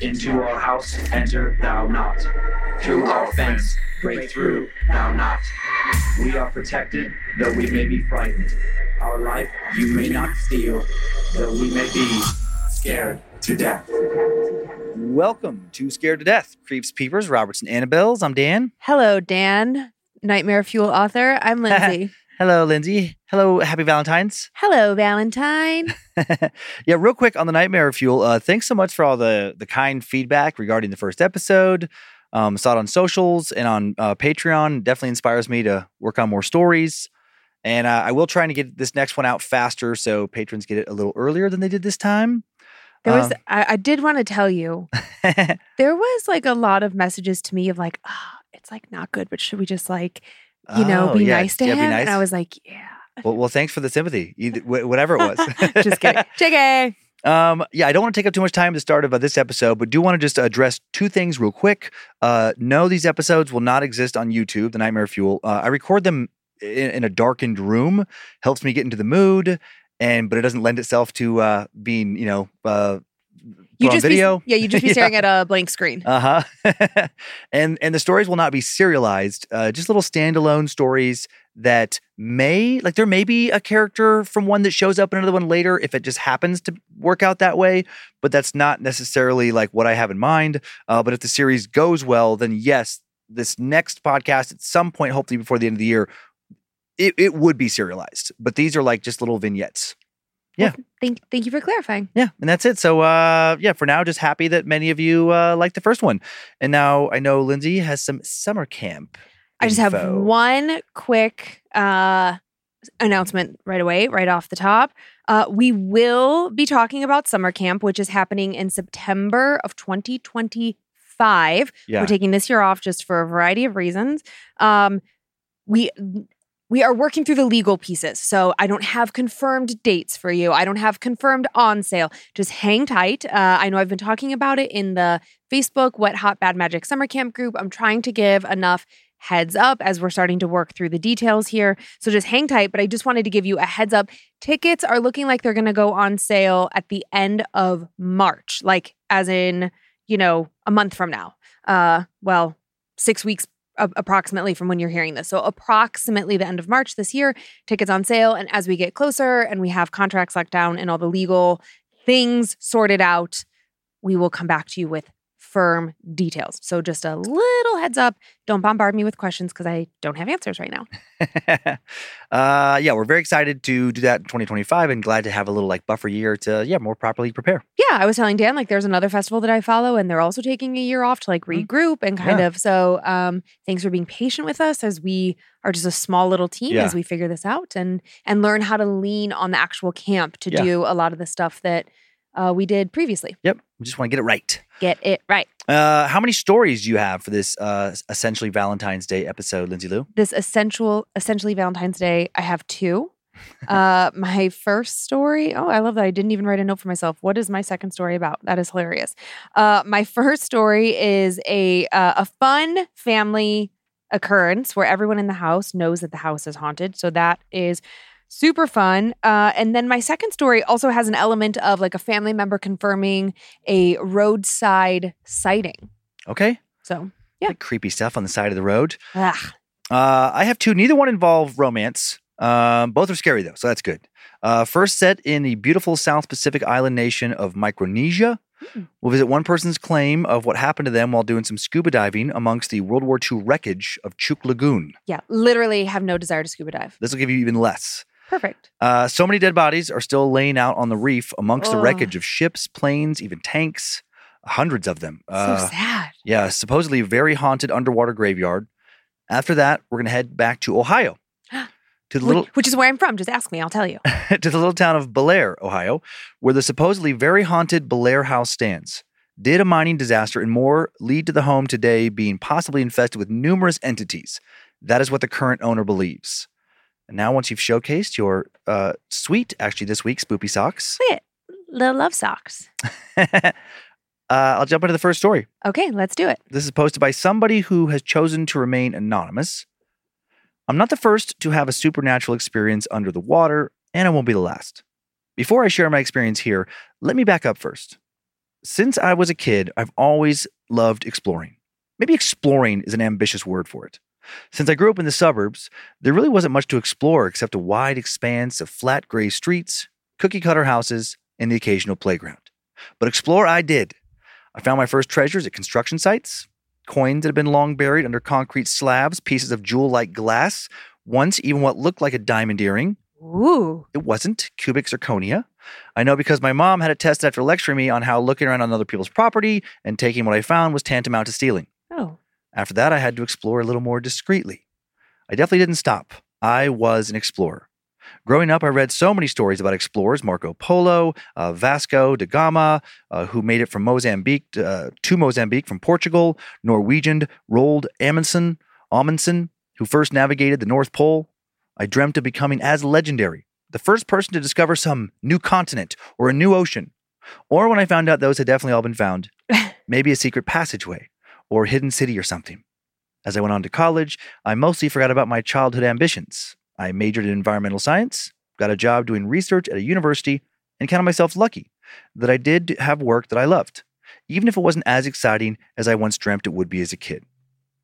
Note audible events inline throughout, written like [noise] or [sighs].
Into our house enter thou not. Through our fence break through thou not. We are protected, though we may be frightened. Our life you may not steal, though we may be scared to death. Welcome to Scared to Death, Creeps, Peepers, Robertson, Annabelles. I'm Dan. Hello, Dan, Nightmare Fuel author. I'm [laughs] Lynze. Hello, Lynze. Hello, happy Valentine's. [laughs] Hello, Valentine. [laughs] yeah, real quick on the Nightmare Fuel. Uh, thanks so much for all the the kind feedback regarding the first episode. Um, saw it on socials and on uh, Patreon. Definitely inspires me to work on more stories. And uh, I will try to get this next one out faster so patrons get it a little earlier than they did this time. There was, Um, I, I did want to tell you, [laughs] there was like a lot of messages to me of like, ah, it's like not good, but should we just like, you know, Oh, be yeah, nice to yeah, be him? nice. And I was like, yeah, well, well, thanks for the sympathy, either, whatever it was. [laughs] just kidding. [laughs] JK. Um, yeah, I don't want to take up too much time at the start of uh, this episode, but do want to just address two things real quick. Uh, no, these episodes will not exist on YouTube, The Nightmare Fuel. Uh, I record them in, in a darkened room, helps me get into the mood, and but it doesn't lend itself to uh, being, you know, uh, You just video. Be, yeah, you just be [laughs] Yeah. staring at a blank screen. Uh huh. [laughs] and and the stories will not be serialized. Uh, just little standalone stories that may like there may be a character from one that shows up in another one later if it just happens to work out that way. But that's not necessarily like what I have in mind. Uh, but if the series goes well, then yes, this next podcast at some point, hopefully before the end of the year, it, it would be serialized. But these are like just little vignettes. Yeah. Thank, thank you for clarifying. Yeah, and that's it. So, uh, yeah, for now, just happy that many of you uh, like the first one. And now I know Lynze has some summer camp. I just have one quick uh, announcement right away, right off the top. Uh, we will be talking about summer camp, which is happening in September of 2025. Yeah. We're taking this year off just for a variety of reasons. Um, we we are working through the legal pieces, so I don't have confirmed dates for you. I don't have confirmed on sale. Just hang tight. Uh, I know I've been talking about it in the Facebook Wet Hot Bad Magic Summer Camp group. I'm trying to give enough heads up as we're starting to work through the details here. So just hang tight. But I just wanted to give you a heads up. Tickets are looking like they're going to go on sale at the end of March, like as in, you know, a month from now. Uh, well, six weeks approximately from when you're hearing this. So approximately the end of March this year, tickets on sale. And as we get closer and we have contracts locked down and all the legal things sorted out, we will come back to you with firm details. So just a little heads up. Don't bombard me with questions because I don't have answers right now. [laughs] uh, yeah, we're very excited to do that in 2025 and glad to have a little like buffer year to, yeah, more properly prepare. Yeah, I was telling Dan like there's another festival that I follow and they're also taking a year off to like regroup and kind Yeah. of so um thanks for being patient with us as we are just a small little team Yeah. as we figure this out and and learn how to lean on the actual camp to Yeah. do a lot of the stuff that uh, we did previously. Yep. We just want to get it right. Get it right. Uh, how many stories do you have for this uh, essentially Valentine's Day episode, Lynze Lou? This essential essentially Valentine's Day, I have two. uh [laughs] my first story oh i love that i didn't even write a note for myself what is my second story about that is hilarious uh my first story is a uh, a fun family occurrence where everyone in the house knows that the house is haunted. So that is super fun. Uh, and then my second story also has an element of like a family member confirming a roadside sighting. Okay. So, Yeah. Like creepy stuff on the side of the road. ah, Uh, I have two. Neither one involve romance. Um, both are scary though, so that's good. Uh, first, set in the beautiful South Pacific island nation of Micronesia. We'll visit one person's claim of what happened to them while doing some scuba diving amongst the World War II wreckage of Chuuk Lagoon. yeah, literally have no desire to scuba dive. This will give you even less. Perfect. Uh, so many dead bodies are still laying out on the reef amongst the wreckage of ships, planes, even tanks. Hundreds of them. so Uh, sad. yeah, supposedly very haunted underwater graveyard. After that, we're gonna head back to Ohio, [gasps] to the little Which is where I'm from. Just ask me, I'll tell you. [laughs] to the little town of Bellaire, Ohio, where the supposedly very haunted Bellaire House stands. Did a mining disaster and more lead to the home today being possibly infested with numerous entities? That is what the current owner believes. And now, once you've showcased your uh, sweet, actually this week, spoopy socks, at little love socks. [laughs] uh, I'll jump into the first story. Okay, let's do it. This is posted by somebody who has chosen to remain anonymous. I'm not the first to have a supernatural experience under the water, and I won't be the last. Before I share my experience here, let me back up first. Since I was a kid, I've always loved exploring. Maybe exploring is an ambitious word for it. Since I grew up in the suburbs, there really wasn't much to explore except a wide expanse of flat gray streets, cookie cutter houses, and the occasional playground. But explore I did. I found my first treasures at construction sites, coins that had been long buried under concrete slabs, pieces of jewel like glass, once even what looked like a diamond earring. Ooh. It wasn't cubic zirconia. I know because my mom had a test after lecturing me on how looking around on other people's property and taking what I found was tantamount to stealing. Oh. After that, I had to explore a little more discreetly. I definitely didn't stop. I was an explorer. Growing up, I read so many stories about explorers Marco Polo, uh, Vasco da Gama, uh, who made it from Mozambique uh, to Mozambique from Portugal, Norwegian Roald Amundsen, Amundsen, who first navigated the North Pole. I dreamt of becoming as legendary, the first person to discover some new continent or a new ocean. Or when I found out those had definitely all been found, [laughs] maybe a secret passageway or hidden city or something. As I went on to college, I mostly forgot about my childhood ambitions. I majored in environmental science, got a job doing research at a university, and counted myself lucky that I did have work that I loved, even if it wasn't as exciting as I once dreamt it would be as a kid.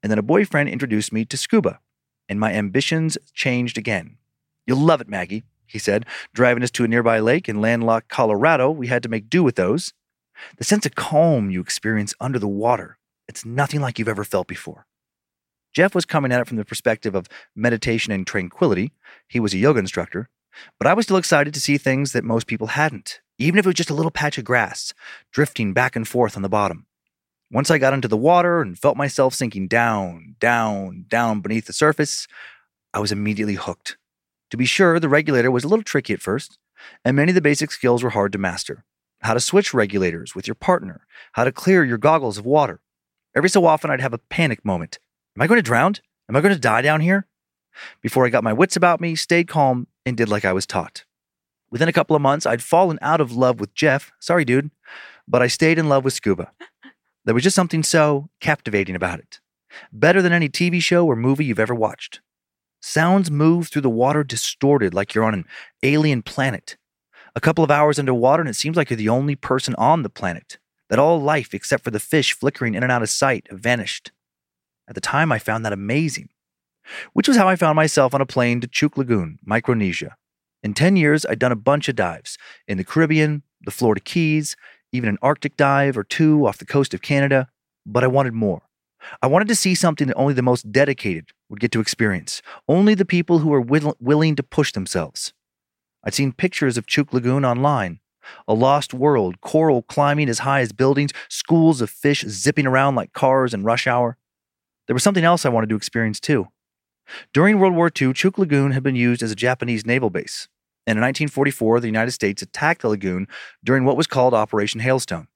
And then a boyfriend introduced me to scuba, and my ambitions changed again. You'll love it, Maggie, he said, driving us to a nearby lake in landlocked Colorado. We had to make do with those. The sense of calm you experience under the water, it's nothing like you've ever felt before. Jeff was coming at it from the perspective of meditation and tranquility. He was a yoga instructor, but I was still excited to see things that most people hadn't, even if it was just a little patch of grass drifting back and forth on the bottom. Once I got into the water and felt myself sinking down, down, down beneath the surface, I was immediately hooked. To be sure, the regulator was a little tricky at first, and many of the basic skills were hard to master. How to switch regulators with your partner, how to clear your goggles of water. Every so often, I'd have a panic moment. Am I going to drown? Am I going to die down here? Before I got my wits about me, stayed calm, and did like I was taught. Within a couple of months, I'd fallen out of love with Jeff. Sorry, dude. But I stayed in love with scuba. There was just something so captivating about it. Better than any TV show or movie you've ever watched. Sounds move through the water distorted like you're on an alien planet. A couple of hours underwater, and it seems like you're the only person on the planet. That all life, except for the fish flickering in and out of sight, vanished. At the time, I found that amazing, which was how I found myself on a plane to Chuuk Lagoon, Micronesia. In 10 years, I'd done a bunch of dives in the Caribbean, the Florida Keys, even an Arctic dive or two off the coast of Canada, but I wanted more. I wanted to see something that only the most dedicated would get to experience, only the people who were will- willing to push themselves. I'd seen pictures of Chuuk Lagoon online. A lost world, coral climbing as high as buildings, schools of fish zipping around like cars in rush hour. There was something else I wanted to experience too. During World War II, Chuuk Lagoon had been used as a Japanese naval base. And in 1944, the United States attacked the lagoon during what was called Operation Hailstone.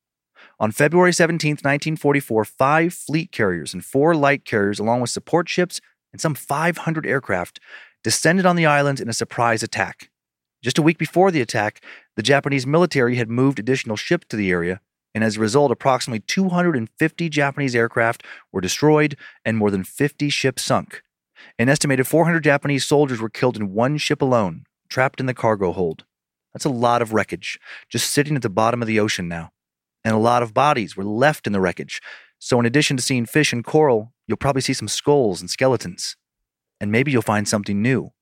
On February 17, 1944, five fleet carriers and four light carriers, along with support ships and some 500 aircraft, descended on the islands in a surprise attack. Just a week before the attack, the Japanese military had moved additional ships to the area, and as a result, approximately 250 Japanese aircraft were destroyed and more than 50 ships sunk. An estimated 400 Japanese soldiers were killed in one ship alone, trapped in the cargo hold. That's a lot of wreckage, just sitting at the bottom of the ocean now. And a lot of bodies were left in the wreckage. So, in addition to seeing fish and coral, you'll probably see some skulls and skeletons. And maybe you'll find something new.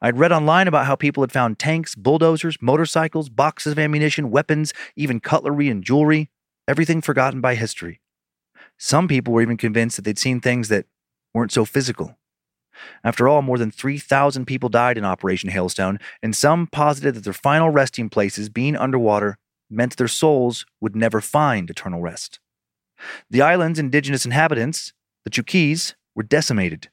I'd read online about how people had found tanks, bulldozers, motorcycles, boxes of ammunition, weapons, even cutlery and jewelry, everything forgotten by history. Some people were even convinced that they'd seen things that weren't so physical. After all, more than 3,000 people died in Operation Hailstone, and some posited that their final resting places being underwater meant their souls would never find eternal rest. The island's indigenous inhabitants, the Chukis, were decimated.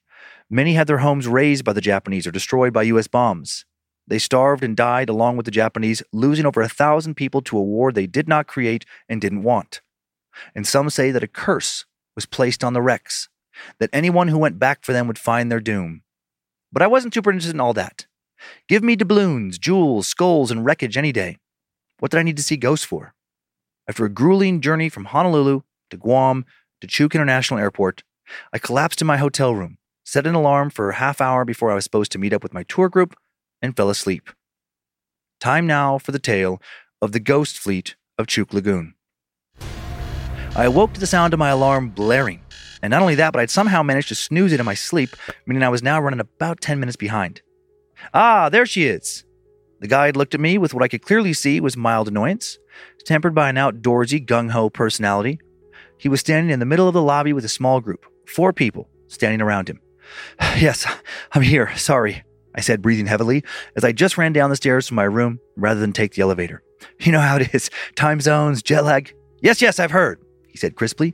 Many had their homes razed by the Japanese or destroyed by U.S. bombs. They starved and died along with the Japanese, losing over a thousand people to a war they did not create and didn't want. And some say that a curse was placed on the wrecks, that anyone who went back for them would find their doom. But I wasn't super interested in all that. Give me doubloons, jewels, skulls, and wreckage any day. What did I need to see ghosts for? After a grueling journey from Honolulu to Guam to Chuuk International Airport, I collapsed in my hotel room, set an alarm for a half hour before I was supposed to meet up with my tour group, and fell asleep. Time now for the tale of the ghost fleet of Chuuk Lagoon. I awoke to the sound of my alarm blaring, and not only that, but I'd somehow managed to snooze it in my sleep, meaning I was now running about 10 minutes behind. Ah, there she is! The guide looked at me with what I could clearly see was mild annoyance, tempered by an outdoorsy, gung ho personality. He was standing in the middle of the lobby with a small group, four people, standing around him. [sighs] Yes, I'm here, sorry, I said, breathing heavily, as I just ran down the stairs to my room rather than take the elevator. You know how it is time zones, jet lag. Yes, yes, I've heard, he said crisply.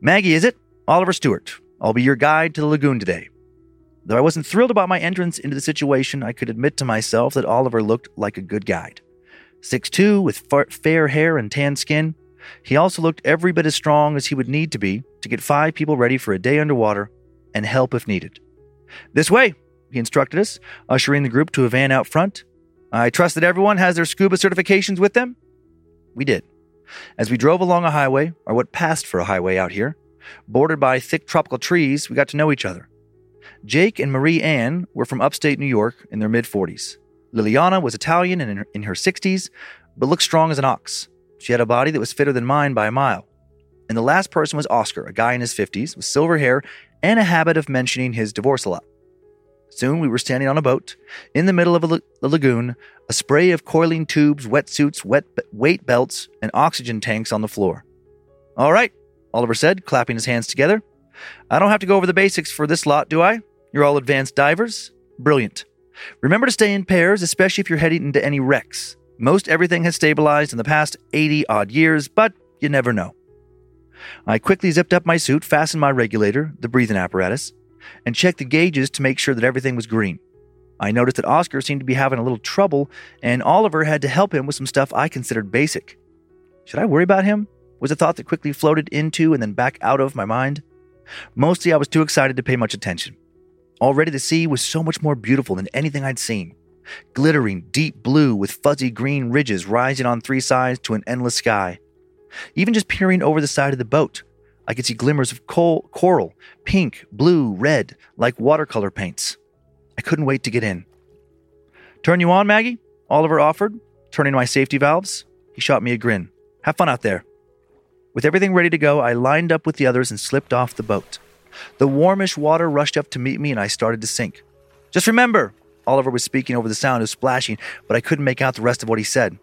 Maggie, is it? Oliver Stewart. I'll be your guide to the lagoon today. Though I wasn't thrilled about my entrance into the situation, I could admit to myself that Oliver looked like a good guide. six-two with fair hair and tan skin, he also looked every bit as strong as he would need to be to get five people ready for a day underwater and help if needed. This way, he instructed us, ushering the group to a van out front. I trust that everyone has their scuba certifications with them? We did. As we drove along a highway, or what passed for a highway out here, bordered by thick tropical trees, we got to know each other. Jake and Marie Ann were from upstate New York in their mid 40s. Liliana was Italian and in her, in her 60s, but looked strong as an ox. She had a body that was fitter than mine by a mile. And the last person was Oscar, a guy in his 50s with silver hair and a habit of mentioning his divorce a lot. Soon we were standing on a boat in the middle of a, la- a lagoon, a spray of coiling tubes, wetsuits, wet weight belts, and oxygen tanks on the floor. All right, Oliver said, clapping his hands together. I don't have to go over the basics for this lot, do I? You're all advanced divers? Brilliant. Remember to stay in pairs, especially if you're heading into any wrecks. Most everything has stabilized in the past 80 odd years, but you never know. I quickly zipped up my suit, fastened my regulator, the breathing apparatus, and checked the gauges to make sure that everything was green. I noticed that Oscar seemed to be having a little trouble, and Oliver had to help him with some stuff I considered basic. Should I worry about him? Was a thought that quickly floated into and then back out of my mind. Mostly, I was too excited to pay much attention. Already, the sea was so much more beautiful than anything I'd seen. Glittering deep blue with fuzzy green ridges rising on three sides to an endless sky. Even just peering over the side of the boat, I could see glimmers of coal, coral, pink, blue, red, like watercolor paints. I couldn't wait to get in. Turn you on, Maggie? Oliver offered, turning my safety valves. He shot me a grin. Have fun out there. With everything ready to go, I lined up with the others and slipped off the boat. The warmish water rushed up to meet me and I started to sink. Just remember, Oliver was speaking over the sound of splashing, but I couldn't make out the rest of what he said.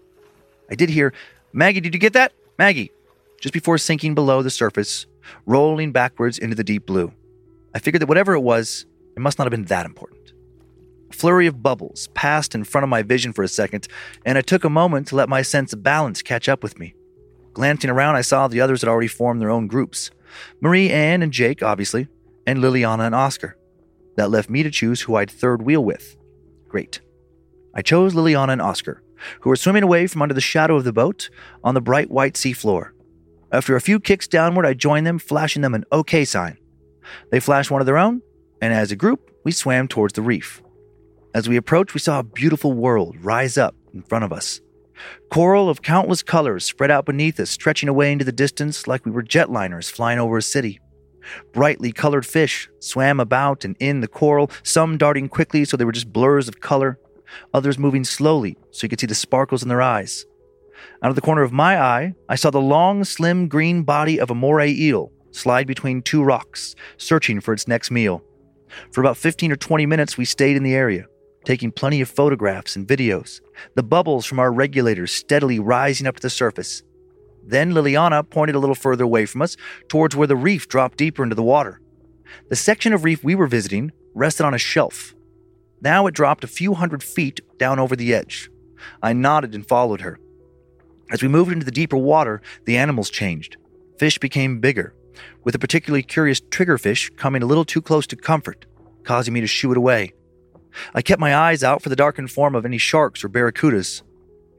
I did hear, Maggie, did you get that? Maggie, just before sinking below the surface, rolling backwards into the deep blue. I figured that whatever it was, it must not have been that important. A flurry of bubbles passed in front of my vision for a second, and I took a moment to let my sense of balance catch up with me. Glancing around, I saw the others had already formed their own groups Marie Anne and Jake, obviously, and Liliana and Oscar. That left me to choose who I'd third wheel with. Great. I chose Liliana and Oscar, who were swimming away from under the shadow of the boat on the bright white seafloor. After a few kicks downward, I joined them, flashing them an OK sign. They flashed one of their own, and as a group, we swam towards the reef. As we approached, we saw a beautiful world rise up in front of us. Coral of countless colors spread out beneath us, stretching away into the distance like we were jetliners flying over a city. Brightly colored fish swam about and in the coral, some darting quickly so they were just blurs of color, others moving slowly so you could see the sparkles in their eyes. Out of the corner of my eye, I saw the long, slim green body of a moray eel slide between two rocks, searching for its next meal. For about 15 or 20 minutes, we stayed in the area, taking plenty of photographs and videos, the bubbles from our regulators steadily rising up to the surface. Then Liliana pointed a little further away from us, towards where the reef dropped deeper into the water. The section of reef we were visiting rested on a shelf. Now it dropped a few hundred feet down over the edge. I nodded and followed her. As we moved into the deeper water, the animals changed. Fish became bigger, with a particularly curious triggerfish coming a little too close to comfort, causing me to shoo it away. I kept my eyes out for the darkened form of any sharks or barracudas.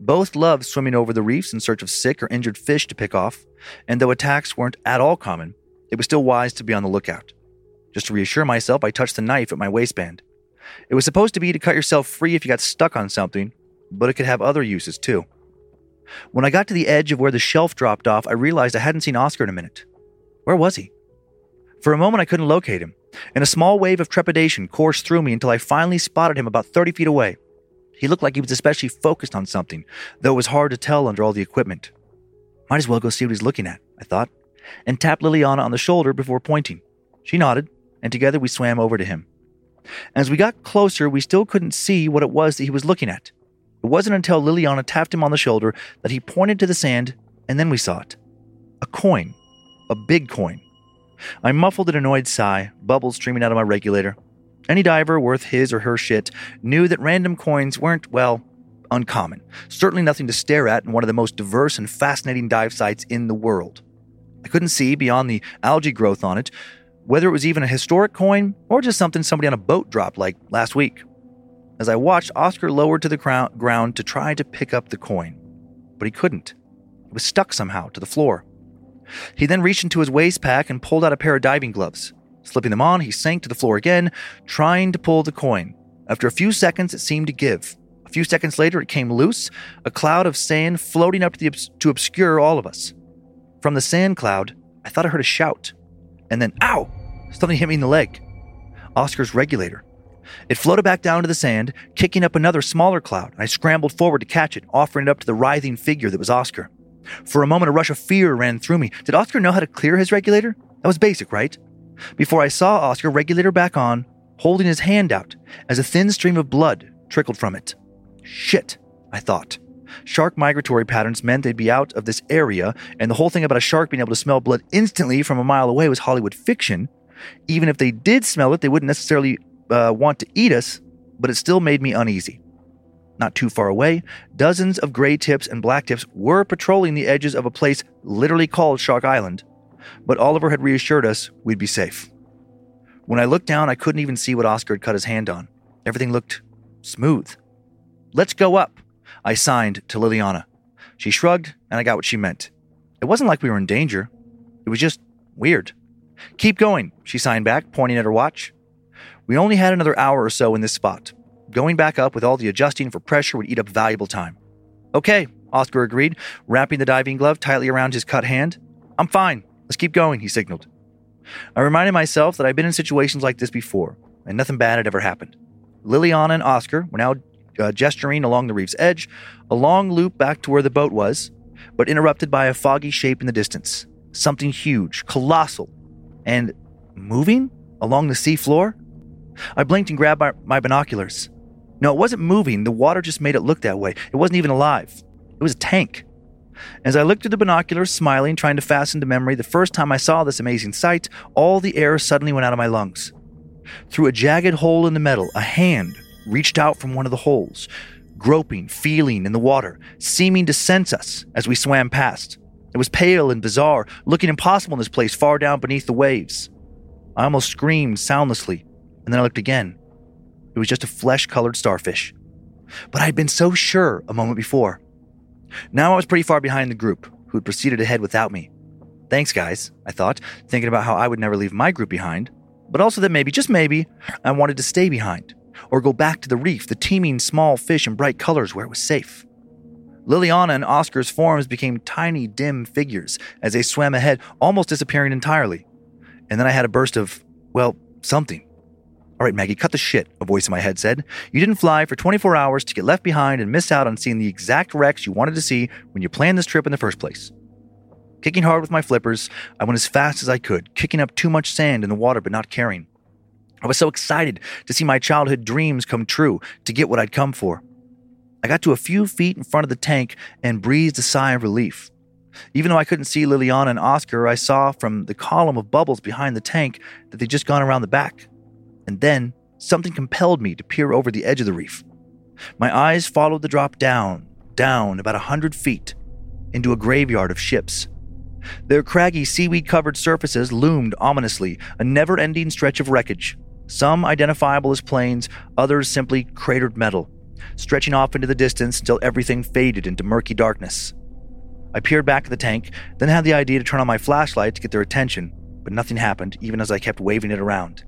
Both loved swimming over the reefs in search of sick or injured fish to pick off, and though attacks weren't at all common, it was still wise to be on the lookout. Just to reassure myself, I touched the knife at my waistband. It was supposed to be to cut yourself free if you got stuck on something, but it could have other uses too. When I got to the edge of where the shelf dropped off, I realized I hadn't seen Oscar in a minute. Where was he? For a moment, I couldn't locate him, and a small wave of trepidation coursed through me until I finally spotted him about 30 feet away. He looked like he was especially focused on something, though it was hard to tell under all the equipment. Might as well go see what he's looking at, I thought, and tapped Liliana on the shoulder before pointing. She nodded, and together we swam over to him. As we got closer, we still couldn't see what it was that he was looking at. It wasn't until Liliana tapped him on the shoulder that he pointed to the sand, and then we saw it. A coin. A big coin. I muffled an annoyed sigh, bubbles streaming out of my regulator. Any diver worth his or her shit knew that random coins weren't, well, uncommon. Certainly nothing to stare at in one of the most diverse and fascinating dive sites in the world. I couldn't see beyond the algae growth on it whether it was even a historic coin or just something somebody on a boat dropped like last week. As I watched, Oscar lowered to the ground to try to pick up the coin, but he couldn't. It was stuck somehow to the floor. He then reached into his waist pack and pulled out a pair of diving gloves. Slipping them on, he sank to the floor again, trying to pull the coin. After a few seconds, it seemed to give. A few seconds later, it came loose, a cloud of sand floating up to, obs- to obscure all of us. From the sand cloud, I thought I heard a shout. And then, ow! Something hit me in the leg. Oscar's regulator. It floated back down to the sand, kicking up another smaller cloud. I scrambled forward to catch it, offering it up to the writhing figure that was Oscar. For a moment, a rush of fear ran through me. Did Oscar know how to clear his regulator? That was basic, right? Before I saw Oscar, regulator back on, holding his hand out as a thin stream of blood trickled from it. Shit, I thought. Shark migratory patterns meant they'd be out of this area, and the whole thing about a shark being able to smell blood instantly from a mile away was Hollywood fiction. Even if they did smell it, they wouldn't necessarily uh, want to eat us, but it still made me uneasy. Not too far away, dozens of gray tips and black tips were patrolling the edges of a place literally called Shark Island, but Oliver had reassured us we'd be safe. When I looked down, I couldn't even see what Oscar had cut his hand on. Everything looked smooth. Let's go up, I signed to Liliana. She shrugged, and I got what she meant. It wasn't like we were in danger, it was just weird. Keep going, she signed back, pointing at her watch. We only had another hour or so in this spot. Going back up with all the adjusting for pressure would eat up valuable time. Okay, Oscar agreed, wrapping the diving glove tightly around his cut hand. I'm fine. Let's keep going, he signaled. I reminded myself that I'd been in situations like this before, and nothing bad had ever happened. Liliana and Oscar were now uh, gesturing along the reef's edge, a long loop back to where the boat was, but interrupted by a foggy shape in the distance. Something huge, colossal, and moving along the sea floor? I blinked and grabbed my, my binoculars. No, it wasn't moving. The water just made it look that way. It wasn't even alive. It was a tank. As I looked through the binoculars, smiling, trying to fasten to memory the first time I saw this amazing sight, all the air suddenly went out of my lungs. Through a jagged hole in the metal, a hand reached out from one of the holes, groping, feeling in the water, seeming to sense us as we swam past. It was pale and bizarre, looking impossible in this place far down beneath the waves. I almost screamed soundlessly, and then I looked again. It was just a flesh colored starfish. But I had been so sure a moment before. Now I was pretty far behind the group, who had proceeded ahead without me. Thanks, guys, I thought, thinking about how I would never leave my group behind, but also that maybe, just maybe, I wanted to stay behind, or go back to the reef, the teeming small fish and bright colors where it was safe. Liliana and Oscar's forms became tiny, dim figures as they swam ahead, almost disappearing entirely. And then I had a burst of, well, something. All right, Maggie, cut the shit, a voice in my head said. You didn't fly for 24 hours to get left behind and miss out on seeing the exact wrecks you wanted to see when you planned this trip in the first place. Kicking hard with my flippers, I went as fast as I could, kicking up too much sand in the water but not caring. I was so excited to see my childhood dreams come true, to get what I'd come for. I got to a few feet in front of the tank and breathed a sigh of relief. Even though I couldn't see Liliana and Oscar, I saw from the column of bubbles behind the tank that they'd just gone around the back. And then something compelled me to peer over the edge of the reef. My eyes followed the drop down, down about a hundred feet, into a graveyard of ships. Their craggy, seaweed covered surfaces loomed ominously, a never ending stretch of wreckage, some identifiable as planes, others simply cratered metal, stretching off into the distance until everything faded into murky darkness. I peered back at the tank, then had the idea to turn on my flashlight to get their attention, but nothing happened, even as I kept waving it around.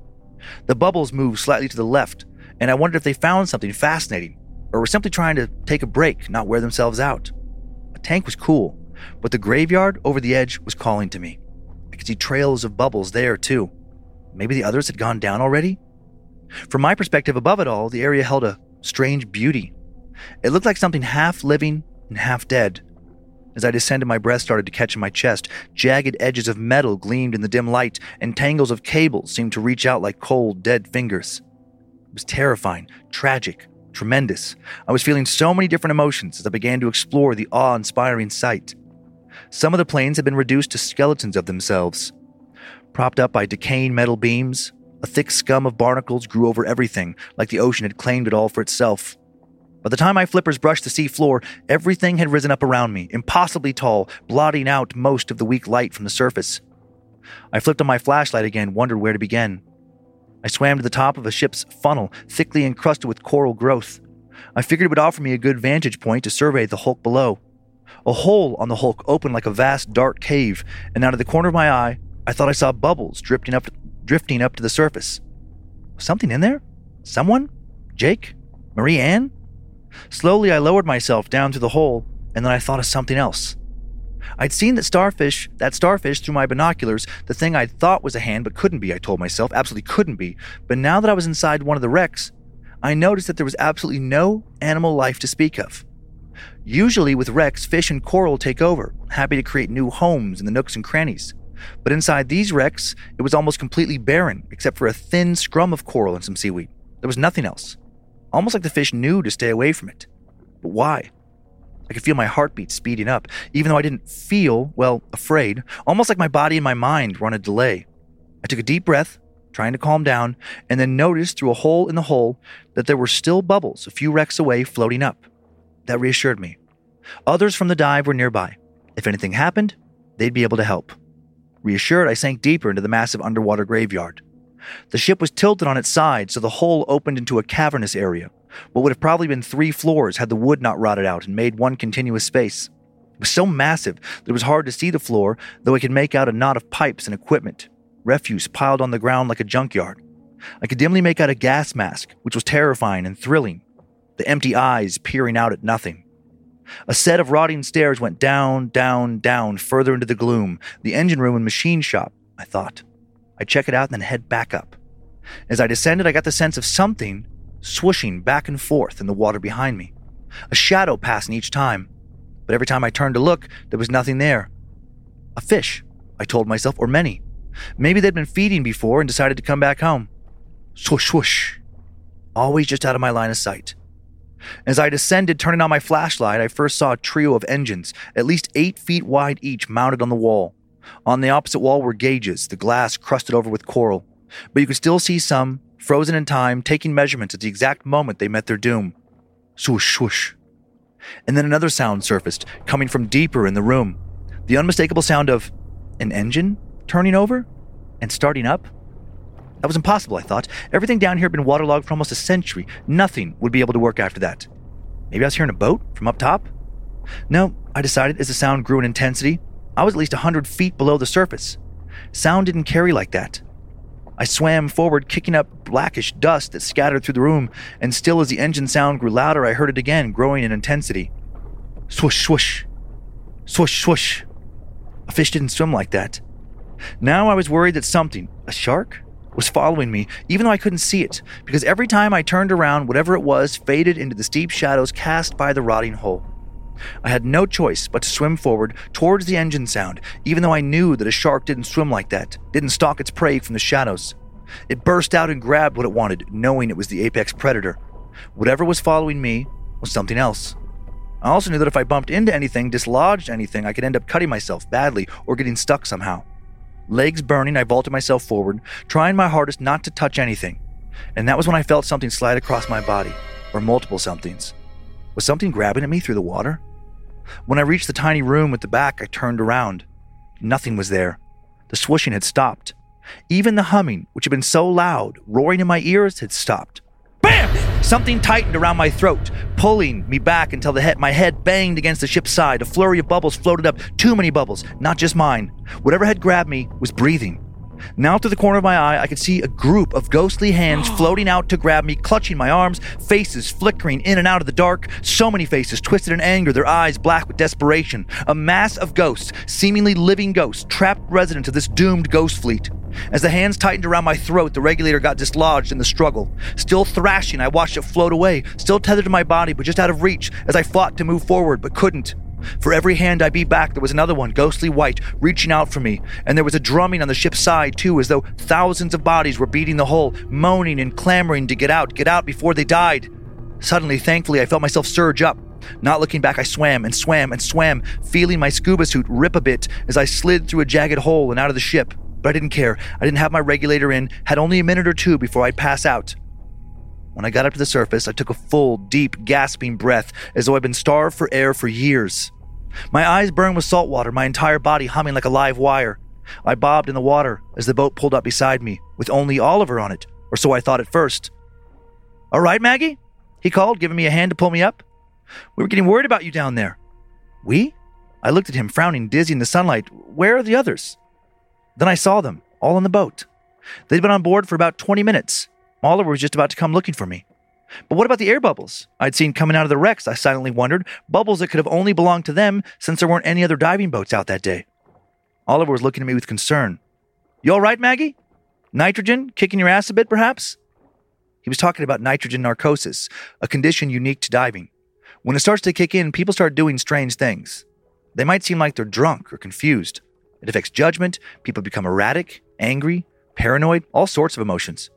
The bubbles moved slightly to the left, and I wondered if they found something fascinating, or were simply trying to take a break, not wear themselves out. The tank was cool, but the graveyard over the edge was calling to me. I could see trails of bubbles there, too. Maybe the others had gone down already? From my perspective above it all, the area held a strange beauty. It looked like something half living and half dead. As I descended, my breath started to catch in my chest. Jagged edges of metal gleamed in the dim light, and tangles of cables seemed to reach out like cold, dead fingers. It was terrifying, tragic, tremendous. I was feeling so many different emotions as I began to explore the awe inspiring sight. Some of the planes had been reduced to skeletons of themselves. Propped up by decaying metal beams, a thick scum of barnacles grew over everything, like the ocean had claimed it all for itself. By the time my flippers brushed the sea floor, everything had risen up around me, impossibly tall, blotting out most of the weak light from the surface. I flipped on my flashlight again, wondered where to begin. I swam to the top of a ship's funnel, thickly encrusted with coral growth. I figured it would offer me a good vantage point to survey the hulk below. A hole on the hulk opened like a vast dark cave, and out of the corner of my eye, I thought I saw bubbles drifting up, drifting up to the surface. Something in there? Someone? Jake? Marie Anne? Slowly, I lowered myself down to the hole, and then I thought of something else. I'd seen that starfish, that starfish through my binoculars, the thing I'd thought was a hand but couldn't be, I told myself, absolutely couldn't be. But now that I was inside one of the wrecks, I noticed that there was absolutely no animal life to speak of. Usually with wrecks, fish and coral take over, happy to create new homes in the nooks and crannies. But inside these wrecks, it was almost completely barren, except for a thin scrum of coral and some seaweed. There was nothing else almost like the fish knew to stay away from it. But why? I could feel my heartbeat speeding up, even though I didn't feel, well, afraid, almost like my body and my mind were on a delay. I took a deep breath, trying to calm down, and then noticed through a hole in the hull that there were still bubbles a few wrecks away floating up. That reassured me. Others from the dive were nearby. If anything happened, they'd be able to help. Reassured, I sank deeper into the massive underwater graveyard. The ship was tilted on its side, so the hole opened into a cavernous area, what would have probably been three floors had the wood not rotted out and made one continuous space. It was so massive that it was hard to see the floor, though I could make out a knot of pipes and equipment, refuse piled on the ground like a junkyard. I could dimly make out a gas mask, which was terrifying and thrilling, the empty eyes peering out at nothing. A set of rotting stairs went down, down, down, further into the gloom, the engine room and machine shop, I thought. I check it out and then head back up. As I descended, I got the sense of something swooshing back and forth in the water behind me. A shadow passing each time, but every time I turned to look, there was nothing there. A fish, I told myself, or many. Maybe they'd been feeding before and decided to come back home. Swoosh, swoosh. Always just out of my line of sight. As I descended, turning on my flashlight, I first saw a trio of engines, at least eight feet wide each, mounted on the wall. On the opposite wall were gauges, the glass crusted over with coral. But you could still see some, frozen in time, taking measurements at the exact moment they met their doom. Swoosh, swoosh. And then another sound surfaced, coming from deeper in the room. The unmistakable sound of an engine turning over and starting up. That was impossible, I thought. Everything down here had been waterlogged for almost a century. Nothing would be able to work after that. Maybe I was hearing a boat from up top? No, I decided as the sound grew in intensity. I was at least a hundred feet below the surface. Sound didn't carry like that. I swam forward, kicking up blackish dust that scattered through the room, and still as the engine sound grew louder, I heard it again, growing in intensity. Swoosh, swoosh. Swoosh, swoosh. A fish didn't swim like that. Now I was worried that something, a shark, was following me, even though I couldn't see it, because every time I turned around, whatever it was faded into the steep shadows cast by the rotting hull. I had no choice but to swim forward towards the engine sound, even though I knew that a shark didn't swim like that, didn't stalk its prey from the shadows. It burst out and grabbed what it wanted, knowing it was the apex predator. Whatever was following me was something else. I also knew that if I bumped into anything, dislodged anything, I could end up cutting myself badly or getting stuck somehow. Legs burning, I vaulted myself forward, trying my hardest not to touch anything. And that was when I felt something slide across my body, or multiple somethings. Was something grabbing at me through the water? When I reached the tiny room with the back, I turned around. Nothing was there. The swooshing had stopped. Even the humming, which had been so loud, roaring in my ears, had stopped. Something tightened around my throat, pulling me back until the head, my head banged against the ship's side. A flurry of bubbles floated up, too many bubbles, not just mine. Whatever had grabbed me was breathing. Now, through the corner of my eye, I could see a group of ghostly hands [gasps] floating out to grab me, clutching my arms, faces flickering in and out of the dark. So many faces, twisted in anger, their eyes black with desperation. A mass of ghosts, seemingly living ghosts, trapped residents of this doomed ghost fleet. As the hands tightened around my throat, the regulator got dislodged in the struggle. Still thrashing, I watched it float away, still tethered to my body, but just out of reach as I fought to move forward, but couldn't. For every hand I beat back, there was another one, ghostly white, reaching out for me, and there was a drumming on the ship's side, too, as though thousands of bodies were beating the hull, moaning and clamoring to get out, get out before they died. Suddenly, thankfully, I felt myself surge up. Not looking back, I swam and swam and swam, feeling my scuba suit rip a bit as I slid through a jagged hole and out of the ship. But I didn't care. I didn't have my regulator in, had only a minute or two before I'd pass out. When I got up to the surface, I took a full, deep, gasping breath as though I'd been starved for air for years. My eyes burned with salt water, my entire body humming like a live wire. I bobbed in the water as the boat pulled up beside me, with only Oliver on it, or so I thought at first. All right, Maggie? He called, giving me a hand to pull me up. We were getting worried about you down there. We? I looked at him, frowning, dizzy in the sunlight. Where are the others? Then I saw them, all on the boat. They'd been on board for about 20 minutes. Oliver was just about to come looking for me. But what about the air bubbles I'd seen coming out of the wrecks? I silently wondered. Bubbles that could have only belonged to them since there weren't any other diving boats out that day. Oliver was looking at me with concern. You all right, Maggie? Nitrogen? Kicking your ass a bit, perhaps? He was talking about nitrogen narcosis, a condition unique to diving. When it starts to kick in, people start doing strange things. They might seem like they're drunk or confused. It affects judgment, people become erratic, angry, paranoid, all sorts of emotions.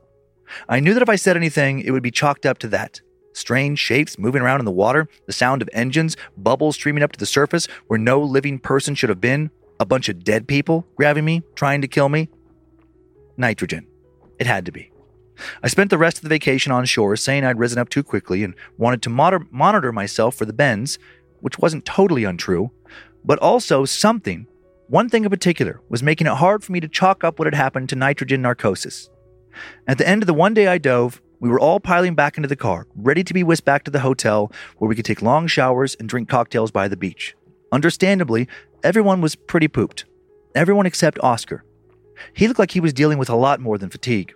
I knew that if I said anything, it would be chalked up to that. Strange shapes moving around in the water, the sound of engines, bubbles streaming up to the surface where no living person should have been, a bunch of dead people grabbing me, trying to kill me. Nitrogen. It had to be. I spent the rest of the vacation on shore saying I'd risen up too quickly and wanted to moder- monitor myself for the bends, which wasn't totally untrue, but also something, one thing in particular, was making it hard for me to chalk up what had happened to nitrogen narcosis. At the end of the one day I dove, we were all piling back into the car, ready to be whisked back to the hotel where we could take long showers and drink cocktails by the beach. Understandably, everyone was pretty pooped. Everyone except Oscar. He looked like he was dealing with a lot more than fatigue.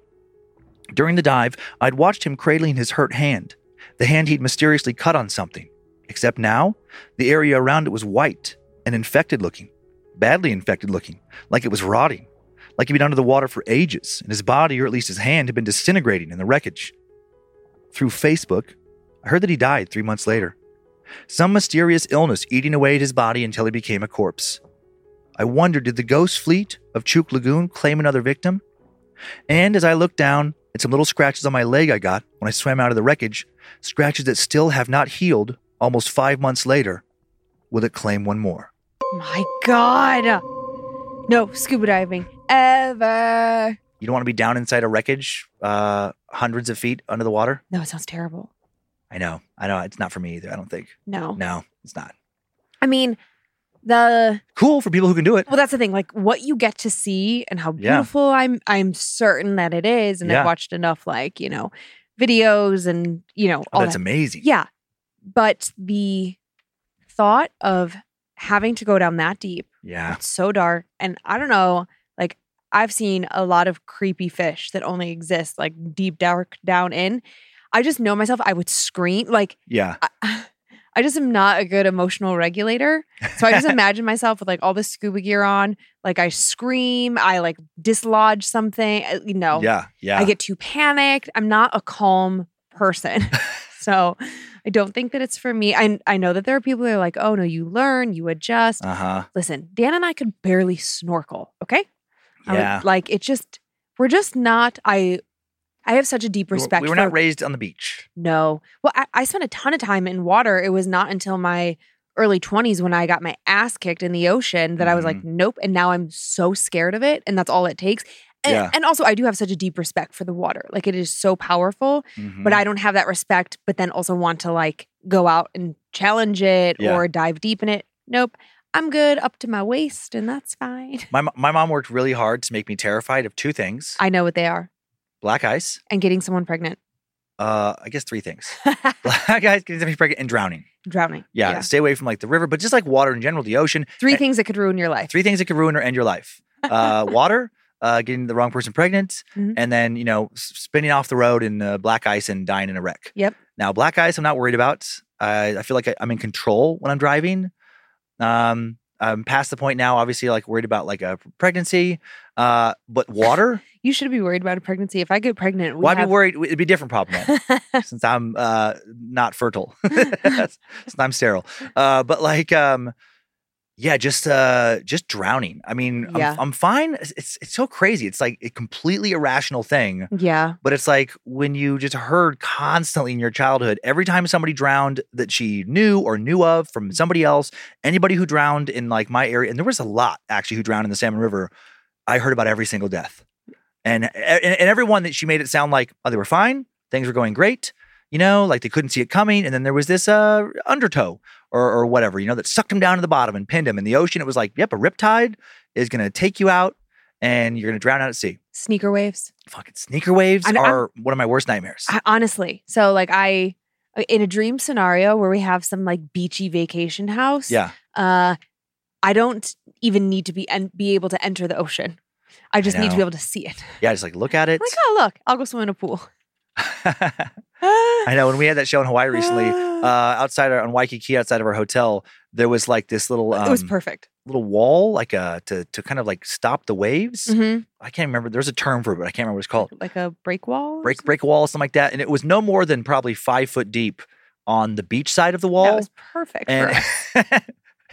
During the dive, I'd watched him cradling his hurt hand, the hand he'd mysteriously cut on something. Except now, the area around it was white and infected looking, badly infected looking, like it was rotting like he'd been under the water for ages, and his body, or at least his hand, had been disintegrating in the wreckage. Through Facebook, I heard that he died three months later. Some mysterious illness eating away at his body until he became a corpse. I wondered did the ghost fleet of Chuuk Lagoon claim another victim? And as I looked down at some little scratches on my leg I got when I swam out of the wreckage, scratches that still have not healed almost five months later, will it claim one more? My God. No scuba diving ever. You don't want to be down inside a wreckage, uh, hundreds of feet under the water. No, it sounds terrible. I know, I know. It's not for me either. I don't think. No. No, it's not. I mean, the Cool for people who can do it. well, that's the thing. Like what you get to see and how Yeah. beautiful I'm. I'm certain that it is, and Yeah. I've watched enough, like you know, videos and you know, Oh, that's that. amazing. Yeah, but the thought of having to go down that deep Yeah. It's so dark. And I don't know, like I've seen a lot of creepy fish that only exist like deep dark down in. I just know myself, I would scream. Like Yeah. I, [sighs] I just am not a good emotional regulator. So I just [laughs] imagine myself with like all the scuba gear on, like I scream, I like dislodge something, uh, you know. Yeah, yeah. I get too panicked. I'm not a calm person. [laughs] so I don't think that it's for me. I I know that there are people that are like, "Oh no, you learn, you adjust." uh huh. Listen, Dan and I could barely snorkel, okay? I would- Yeah. like it just we're just not I I have such a deep We were- respect We were for not raised on the beach. no. Well, I, I spent a ton of time in water. It was not until my early 20s when I got my ass kicked in the ocean that I was like, nope. And now I'm so scared of it. And that's all it takes. And, Yeah. and also, I do have such a deep respect for the water. Like, it is so powerful, Mhm. but I don't have that respect, but then also want to like go out and challenge it Yeah. or dive deep in it. Nope. I'm good up to my waist, and that's fine. my my mom worked really hard to make me terrified of two things: I know what they are. black ice. And getting someone pregnant, Uh, I guess three things: [laughs] black ice, getting me pregnant, and drowning. drowning. Yeah, stay away from like the river, but just like water in general, the ocean. Three And- things that could ruin your life. Three things that could ruin or end your life: [laughs] uh, water, uh, getting the wrong person pregnant, Mhm. and then you know spinning off the road in uh, black ice and dying in a wreck. Yep. Now, black ice, I'm not worried about. I I feel like I, I'm in control when I'm driving. Um, I'm past the point now. Obviously, like worried about like a pregnancy. Uh, but water, [laughs] You should be worried about a pregnancy. If I get pregnant, we well, I'd have be worried. It'd be a different problem [laughs] since I'm uh not fertile, [laughs] since I'm sterile. Uh, but like um, yeah, just uh, just drowning. I mean, Yeah. I'm, I'm fine. It's, it's so crazy. It's like a completely irrational thing. yeah. But it's like when you just heard constantly in your childhood, every time somebody drowned that she knew or knew of from somebody else, anybody who drowned in like my area, and there was a lot actually who drowned in the Salmon River, I heard about every single death. And, and, and everyone that she made it sound like, oh, they were fine, things were going great, you know, like they couldn't see it coming. And then there was this uh, undertow or, or whatever, you know, that sucked him down to the bottom and pinned him. In the ocean, it was like, yep, a riptide is going to take you out and you're going to drown out at sea Sneaker waves. fucking sneaker waves I I'm- are one of my worst nightmares. I, honestly, so like I, uh, in a dream scenario where we have some like beachy vacation house. yeah. Uh, I don't even need to be and be able to enter the ocean. I just need to be able to see it. Yeah, just like look at [laughs] it. Like, oh look, I'll go swim in a pool. [laughs] I know when we had that show in Hawaii recently, [gasps] uh, outside our, on Waikiki, outside of our hotel, there was like this little um, it was perfect. little wall, like uh to to kind of like stop the waves. Mhm. I can't remember. There's a term for it, but I can't remember what it's called. Like a break wall. Break break wall, something like that. And it was no more than probably five foot deep on the beach side of the That wall. was perfect. and [laughs]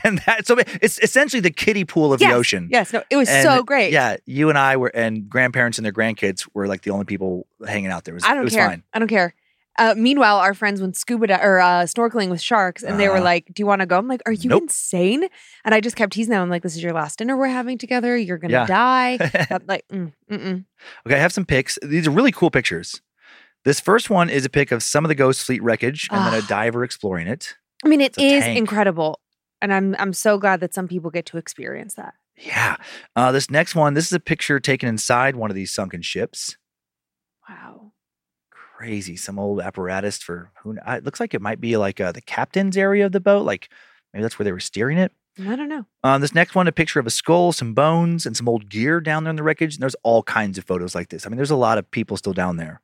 and that so it's essentially the kiddie pool of yes, the ocean. Yes, no, it was And, so great. Yeah, you and I were, and grandparents and their grandkids were like the only people hanging out there. It was, I don't care. fine. I don't care. Uh, meanwhile, our friends went scuba di- or uh, snorkeling with sharks, and they were Uh-huh. like, "Do you want to go?" I'm like, "Are you Nope. insane?" And I just kept teasing them. I'm like, "This is your last dinner we're having together. You're gonna Yeah. die." I'm [laughs] like, mm, mm-mm. Okay, I have some pics. These are really cool pictures. This first one is a pic of some of the Ghost Fleet wreckage and then a Ah. diver exploring it. I mean, it It's a is tank. incredible, and I'm I'm so glad that some people get to experience that. Yeah. Uh, this next one, this is a picture taken inside one of these sunken ships. Wow. Crazy. Some old apparatus for who it looks like it might be like uh, the captain's area of the boat. Like maybe that's where they were steering it. I don't know. Um, this next one, a picture of a skull, some bones, and some old gear down there in the wreckage. And there's all kinds of photos like this. I mean, there's a lot of people still down there.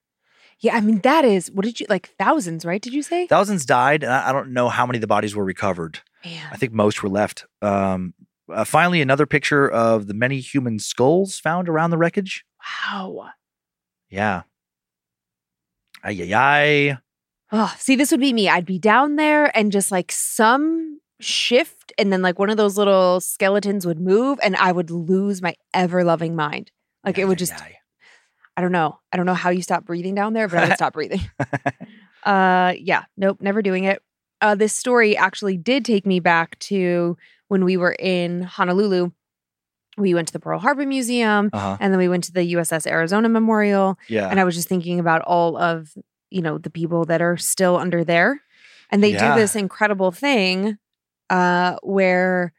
Yeah, I mean that is what did you like thousands, right? Did you say? Thousands died, and I I don't know how many of the bodies were recovered. Man. I think most were left. Um, uh, finally, another picture of the many human skulls found around the wreckage. Wow. Yeah. Ay, ay, ay. Oh, see, this would be me. I'd be down there and just like some shift, and then like one of those little skeletons would move, and I would lose my ever loving mind. Like Ay, it would ay, just, ay. I don't know. I don't know how you stop breathing down there, but I would stop breathing. [laughs] [laughs] Uh, yeah, nope, never doing it. Uh, this story actually did take me back to when we were in Honolulu. We went to the Pearl Harbor Museum, Uh-huh. and then we went to the USS Arizona Memorial. Yeah. And I was just thinking about all of, you know, the people that are still under there. And they Yeah. do this incredible thing uh, where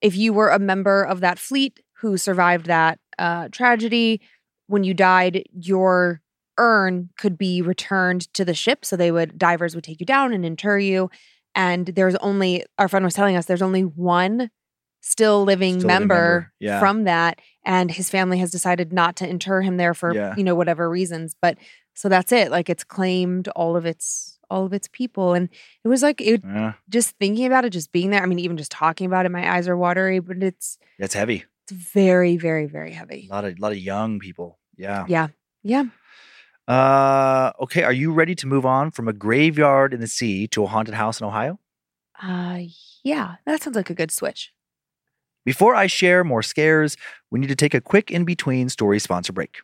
if you were a member of that fleet who survived that uh, tragedy, when you died, your urn could be returned to the ship. So they would, divers would take you down and inter you. And there's only, our friend was telling us, there's only one still living Still member, member, yeah. from that. And his family has decided not to inter him there for, Yeah. you know, whatever reasons. But so that's it. Like it's claimed all of its all of its people. And it was like it Yeah, just thinking about it, just being there. I mean, even just talking about it, my eyes are watery, but it's that's heavy. it's very, very, very heavy A lot of a lot of young people. Yeah. Yeah. Yeah. Uh, okay. Are you ready to move on from a graveyard in the sea to a haunted house in Ohio? Uh yeah. That sounds like a good switch. Before I share more scares, we need to take a quick in between story sponsor break.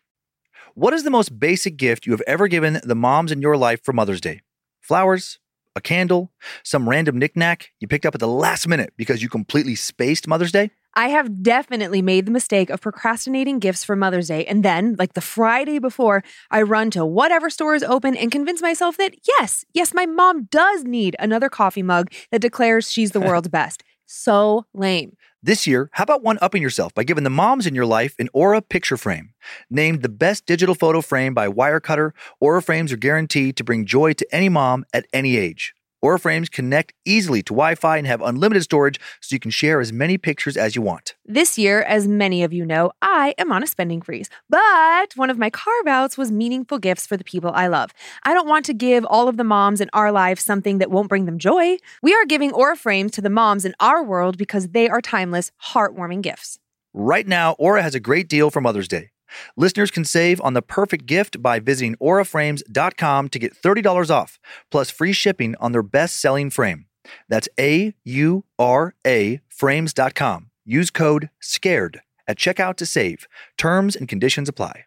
What is the most basic gift you have ever given the moms in your life for Mother's Day? Flowers? A candle? Some random knickknack you picked up at the last minute because you completely spaced Mother's Day? I have definitely made the mistake of procrastinating gifts for Mother's Day. And then, like the Friday before, I run to whatever store is open and convince myself that yes, yes, my mom does need another coffee mug that declares she's the [laughs] world's best. So lame. This year, how about one upping yourself by giving the moms in your life an Aura picture frame? Named the best digital photo frame by Wirecutter, Aura frames are guaranteed to bring joy to any mom at any age. Aura frames connect easily to Wi Fi and have unlimited storage so you can share as many pictures as you want. This year, as many of you know, I am on a spending freeze. But one of my carve outs was meaningful gifts for the people I love. I don't want to give all of the moms in our lives something that won't bring them joy. We are giving Aura frames to the moms in our world because they are timeless, heartwarming gifts. Right now, Aura has a great deal for Mother's Day. Listeners can save on the perfect gift by visiting auraframes.com to get $30 off, plus free shipping on their best selling frame. That's A U R A frames.com. Use code SCARED at checkout to save. Terms and conditions apply.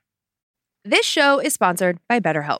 This show is sponsored by BetterHelp.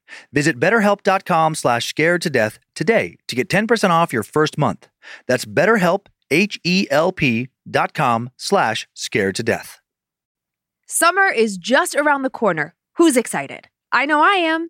Visit betterhelp.com slash scared to death today to get 10% off your first month. That's betterhelp, H-E-L-P dot com slash scared to death. Summer is just around the corner. Who's excited? I know I am.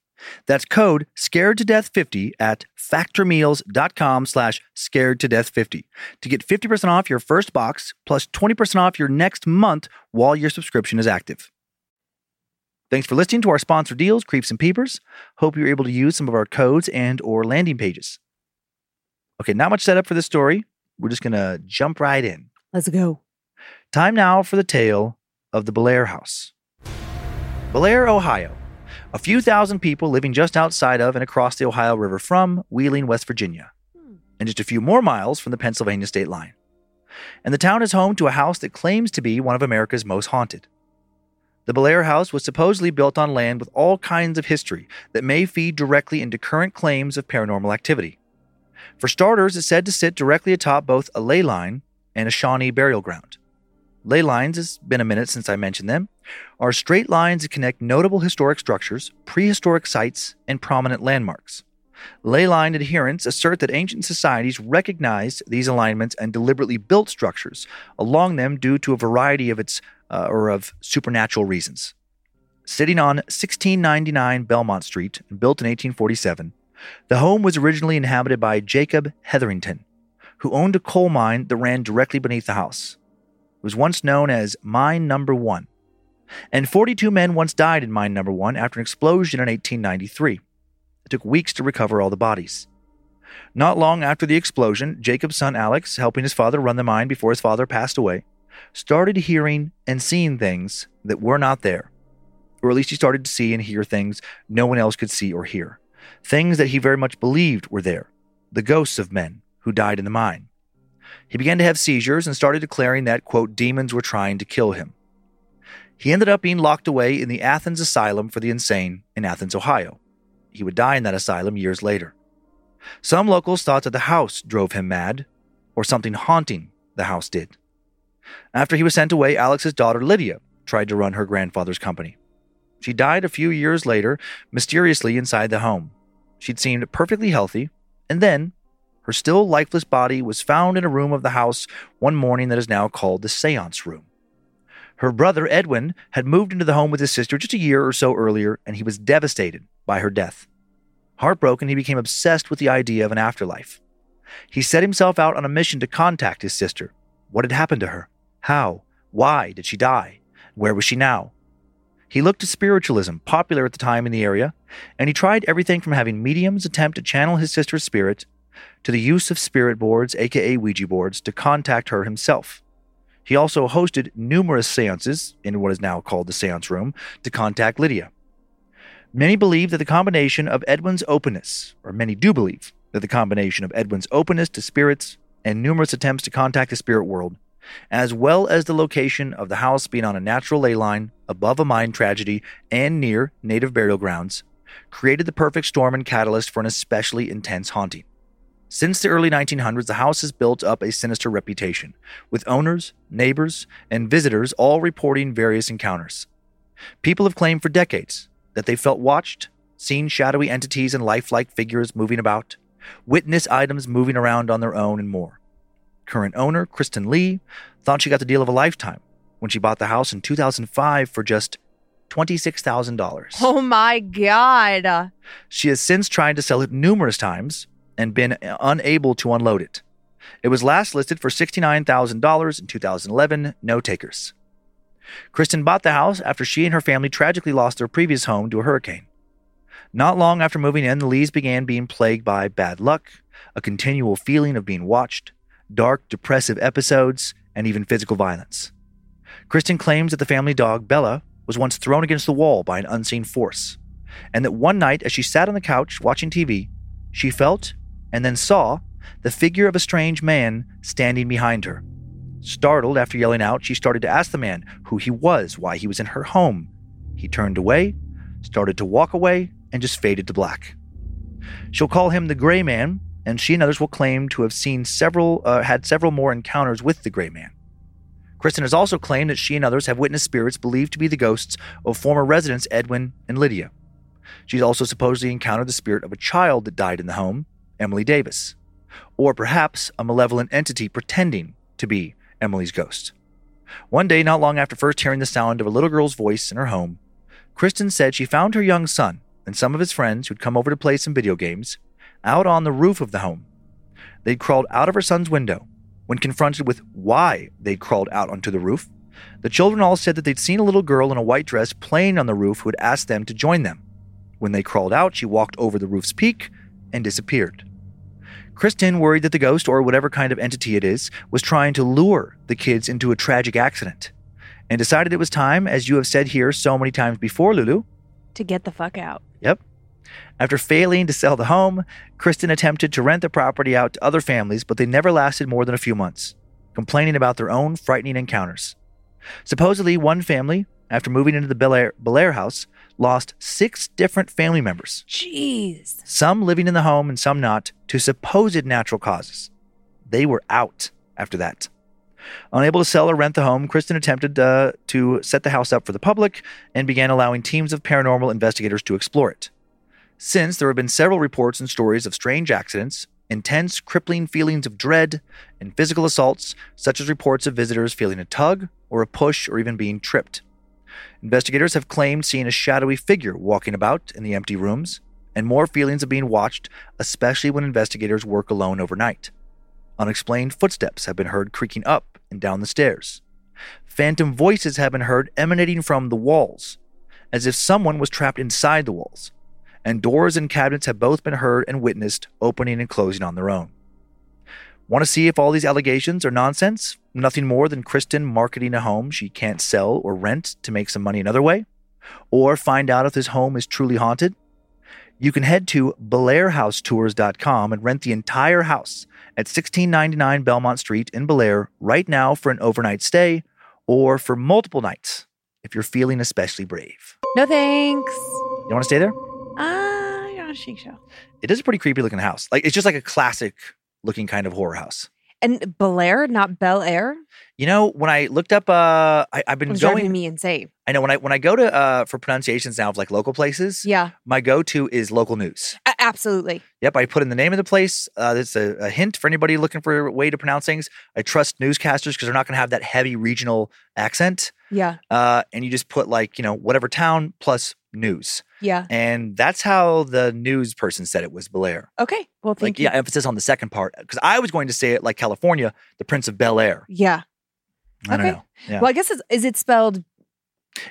That's code scared to death 50 at factormeals.com slash scared to death 50 to get 50% off your first box plus 20% off your next month while your subscription is active. Thanks for listening to our sponsor deals, Creeps and Peepers. Hope you're able to use some of our codes and or landing pages. Okay, not much setup for this story. We're just going to jump right in. Let's go. Time now for the tale of the Bellaire House. Bellaire, Ohio. A few thousand people living just outside of and across the Ohio River from Wheeling, West Virginia, hmm. and just a few more miles from the Pennsylvania state line. And the town is home to a house that claims to be one of America's most haunted. The Bellaire House was supposedly built on land with all kinds of history that may feed directly into current claims of paranormal activity. For starters, it's said to sit directly atop both a ley line and a Shawnee burial ground. Ley lines has been a minute since I mentioned them. Are straight lines that connect notable historic structures, prehistoric sites, and prominent landmarks. Leyline adherents assert that ancient societies recognized these alignments and deliberately built structures along them due to a variety of its uh, or of supernatural reasons. Sitting on 1699 Belmont Street built in 1847, the home was originally inhabited by Jacob Heatherington, who owned a coal mine that ran directly beneath the house. It was once known as Mine Number One, and 42 men once died in Mine Number One after an explosion in 1893. It took weeks to recover all the bodies. Not long after the explosion, Jacob's son Alex, helping his father run the mine before his father passed away, started hearing and seeing things that were not there. Or at least he started to see and hear things no one else could see or hear. Things that he very much believed were there the ghosts of men who died in the mine. He began to have seizures and started declaring that, quote, demons were trying to kill him. He ended up being locked away in the Athens Asylum for the Insane in Athens, Ohio. He would die in that asylum years later. Some locals thought that the house drove him mad, or something haunting the house did. After he was sent away, Alex's daughter Lydia tried to run her grandfather's company. She died a few years later, mysteriously inside the home. She'd seemed perfectly healthy, and then her still lifeless body was found in a room of the house one morning that is now called the seance room. Her brother, Edwin, had moved into the home with his sister just a year or so earlier, and he was devastated by her death. Heartbroken, he became obsessed with the idea of an afterlife. He set himself out on a mission to contact his sister. What had happened to her? How? Why did she die? Where was she now? He looked to spiritualism, popular at the time in the area, and he tried everything from having mediums attempt to channel his sister's spirit to the use of spirit boards, aka Ouija boards, to contact her himself. He also hosted numerous seances in what is now called the seance room to contact Lydia. Many believe that the combination of Edwin's openness, or many do believe that the combination of Edwin's openness to spirits and numerous attempts to contact the spirit world as well as the location of the house being on a natural ley line above a mine tragedy and near native burial grounds, created the perfect storm and catalyst for an especially intense haunting. Since the early 1900s, the house has built up a sinister reputation, with owners, neighbors, and visitors all reporting various encounters. People have claimed for decades that they felt watched, seen shadowy entities and lifelike figures moving about, witnessed items moving around on their own, and more. Current owner, Kristen Lee, thought she got the deal of a lifetime when she bought the house in 2005 for just $26,000. Oh my God. She has since tried to sell it numerous times and been unable to unload it. It was last listed for $69,000 in 2011, no takers. Kristen bought the house after she and her family tragically lost their previous home to a hurricane. Not long after moving in, the Lees began being plagued by bad luck, a continual feeling of being watched, dark, depressive episodes, and even physical violence. Kristen claims that the family dog, Bella, was once thrown against the wall by an unseen force, and that one night as she sat on the couch watching TV, she felt and then saw the figure of a strange man standing behind her. Startled after yelling out, she started to ask the man who he was, why he was in her home. He turned away, started to walk away, and just faded to black. She'll call him the Gray Man and she and others will claim to have seen several, uh, had several more encounters with the Gray Man. Kristen has also claimed that she and others have witnessed spirits believed to be the ghosts of former residents Edwin and Lydia. She's also supposedly encountered the spirit of a child that died in the home, Emily Davis, or perhaps a malevolent entity pretending to be Emily's ghost. One day, not long after first hearing the sound of a little girl's voice in her home, Kristen said she found her young son and some of his friends who'd come over to play some video games out on the roof of the home. They'd crawled out of her son's window. When confronted with why they'd crawled out onto the roof, the children all said that they'd seen a little girl in a white dress playing on the roof who had asked them to join them. When they crawled out, she walked over the roof's peak and disappeared. Kristen worried that the ghost, or whatever kind of entity it is, was trying to lure the kids into a tragic accident and decided it was time, as you have said here so many times before, Lulu. To get the fuck out. Yep. After failing to sell the home, Kristen attempted to rent the property out to other families, but they never lasted more than a few months, complaining about their own frightening encounters. Supposedly, one family, after moving into the Bellaire, house, lost six different family members, Jeez. some living in the home and some not, to supposed natural causes. They were out after that. Unable to sell or rent the home, Kristen attempted uh, to set the house up for the public and began allowing teams of paranormal investigators to explore it. Since there have been several reports and stories of strange accidents, intense, crippling feelings of dread, and physical assaults, such as reports of visitors feeling a tug or a push or even being tripped. Investigators have claimed seeing a shadowy figure walking about in the empty rooms, and more feelings of being watched, especially when investigators work alone overnight. Unexplained footsteps have been heard creaking up and down the stairs. Phantom voices have been heard emanating from the walls, as if someone was trapped inside the walls. And doors and cabinets have both been heard and witnessed opening and closing on their own. Want to see if all these allegations are nonsense? Nothing more than Kristen marketing a home she can't sell or rent to make some money another way? Or find out if this home is truly haunted? You can head to BellaireHouseTours.com and rent the entire house at 1699 Belmont Street in Bellaire right now for an overnight stay or for multiple nights if you're feeling especially brave. No thanks. You want to stay there? Ah, you're on a chic show. It is a pretty creepy looking house. Like it's just like a classic looking kind of horror house. And Bel Air, not Bel Air, You know, when I looked up, uh, I, I've been driving going. me insane. I know when I when I go to uh for pronunciations now of like local places, Yeah, my go to is local news. a- absolutely. Yep, I put in the name of the place. Uh, that's a, a hint for anybody looking for a way to pronounce things. I trust newscasters because they're not going to have that heavy regional accent. Yeah, Uh, and you just put like you know whatever town plus news, yeah. and that's how the news person said it was Bellaire. Okay. Well, thank Like you. yeah, emphasis on the second part because I was going to say it like California, the Prince of Bel Air. Yeah. I don't Okay. know. Yeah. Well, I guess it's, is it spelled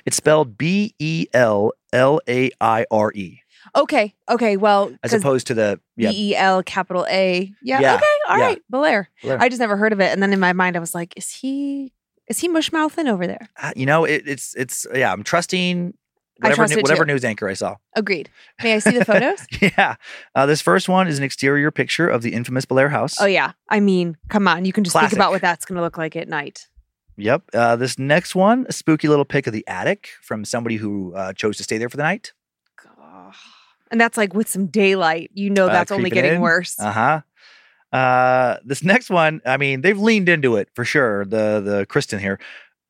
It's spelled B E L L A I R E okay? Okay. Well, as opposed to the yeah. B E L capital A. Yeah. Yeah, Okay. All yeah. right. Bellaire. Bellaire. I just never heard of it, and then in my mind, I was like, is he is he mushmouthing over there? Uh, you know, it, it's it's yeah. I'm trusting whatever new- whatever news anchor I saw. Agreed. May I see the photos? [laughs] yeah, uh, this first one is an exterior picture of the infamous Blair house. oh yeah. I mean, come on. You can just Classic. think about what that's going to look like at night. Yep. Uh, this next one, a spooky little pic of the attic from somebody who uh, chose to stay there for the night. And that's like with some daylight. You know, Uh, that's only getting in. worse. Uh huh. Uh, this next one, I mean, they've leaned into it for sure. The the Kristen here,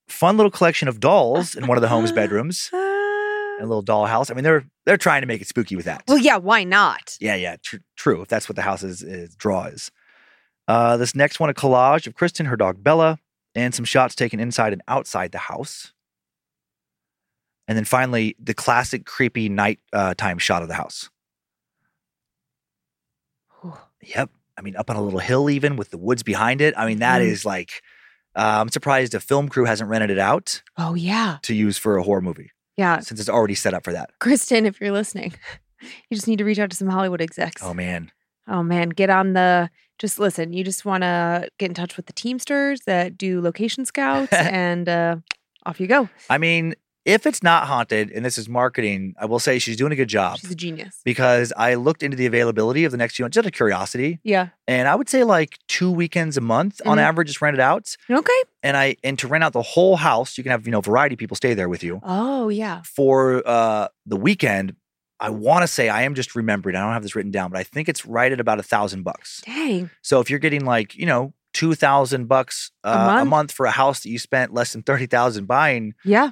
fun little collection of dolls in one of the home's bedrooms, a little doll house. I mean, they're they're trying to make it spooky with that. well, yeah. Why not? Yeah, yeah, tr- true. If that's what the house's is, draw is. Uh, this next one, a collage of Kristen, her dog Bella, and some shots taken inside and outside the house. And then finally, the classic creepy night uh, time shot of the house. Yep. I mean, up on a little hill, even with the woods behind it. I mean, that Mhm. is like, uh, I'm surprised a film crew hasn't rented it out Oh yeah. to use for a horror movie Yeah. since it's already set up for that. Kristen, if you're listening, [laughs] you just need to reach out to some Hollywood execs. Oh, man. Oh man, get on the just listen, you just want to get in touch with the Teamsters that do location scouts [laughs] and uh off you go. I mean, if it's not haunted and this is marketing, I will say she's doing a good job. She's a genius. because I looked into the availability of the next few months, just out of curiosity, Yeah. and I would say like two weekends a month on Mhm. average is rented out. Okay. And I and to rent out the whole house, you can have you know variety of people stay there with you Oh yeah. for uh, the weekend. I want to say I am just remembering. I don't have this written down, but I think it's right at about a thousand bucks. Dang. So if you're getting like you know two thousand bucks uh, a, month? month for a house that you spent less than thirty thousand buying, Yeah.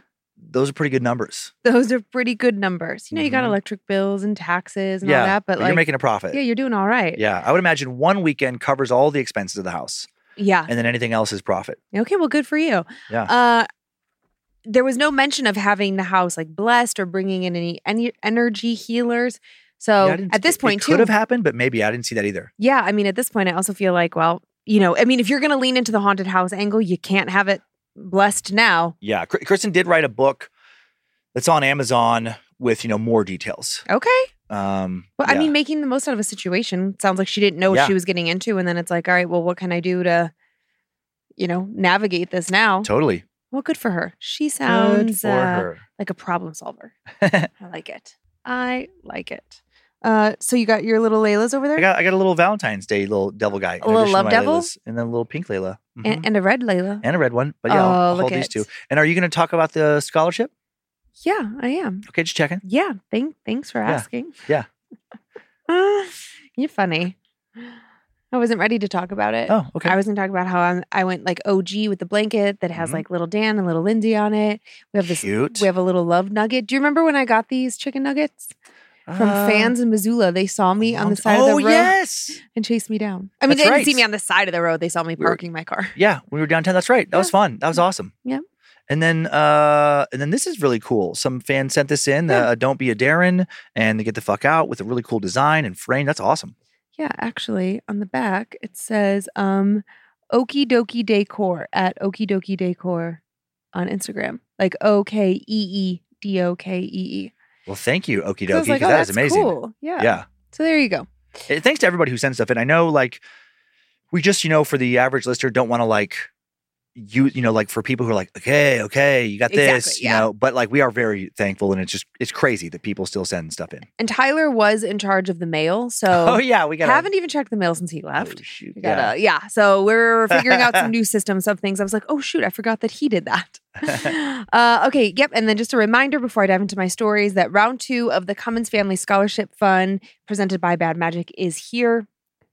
Those are pretty good numbers. Those are pretty good numbers. You know, you got Mhm. electric bills and taxes and yeah, all that, but, like you're making a profit. yeah, you're doing all right. Yeah, I would imagine one weekend covers all the expenses of the house, Yeah. and then anything else is profit. Okay, well, good for you. Yeah. Uh, there was no mention of having the house like blessed or bringing in any any energy healers. So Yeah, at this point, it too, could have happened, but maybe I didn't see that either. yeah. I mean, at this point, I also feel like, well, you know, I mean, if you're going to lean into the haunted house angle, you can't have it blessed now. Yeah, Kristen did write a book that's on Amazon with you know more details. Okay. Um, Well, I mean, making the most out of a situation sounds like she didn't know what Yeah. she was getting into, and then it's like, all right, well, what can I do to, you know, navigate this now? totally Well, good for her. She sounds uh, her. like a problem solver. [laughs] I like it. I like it. Uh, so you got your little Laylas over there, I got I got a little Valentine's Day little devil guy, in little love devil? Laylas, and then a little pink Layla, Mhm. and, and a red Layla. and a red one. But yeah, I'll, Oh, I'll look hold these it. two. And are you going to talk about the scholarship? Yeah, I am. Okay, just checking. Yeah. Thank. Thanks for Yeah. asking. Yeah. Ah, [laughs] You're funny. I wasn't ready to talk about it. Oh, okay. I was going to talk about how I'm, I went like OG with the blanket that has Mhm. like little Dan and little Lindsay on it. We have this. Cute. We have a little love nugget. Do you remember when I got these chicken nuggets from Uh, fans in Missoula? They saw me on the side oh, of the road yes. and chased me down. I mean, That's they didn't see me on the side of the road. They saw me We were- parking my car. [laughs] Yeah, we were downtown. That's right. That was fun. That was awesome. Yep. And then, uh, and then this is really cool. Some fan sent this in. Yeah. Uh, Don't be a Darren, and they get the fuck out with a really cool design and frame. That's awesome. Yeah, actually, on the back it says um Okee Dokee Decor at Okee Dokee Decor on Instagram. Like O K E E D O K E E. Well, thank you, Okie Dokie, was like, oh, that is amazing. cool. Yeah. Yeah. So there you go. Eh, Thanks to everybody who sends stuff in. I know, like, we just, you know, for the average listener, don't want to like you, you know, like for people who are like, okay, okay, you got this, Exactly, you know, but like we are very thankful, and it's just it's crazy that people still send stuff in. And Tyler was in charge of the mail, so oh yeah, we got haven't even checked the mail since he left. Oh, shoot, We gotta, yeah. So we're figuring out some [laughs] new systems of things. I was like, oh shoot, I forgot that he did that. [laughs] [laughs] uh, okay, yep. And then just a reminder before I dive into my stories that round two of the Cummins Family Scholarship Fund presented by Bad Magic is here.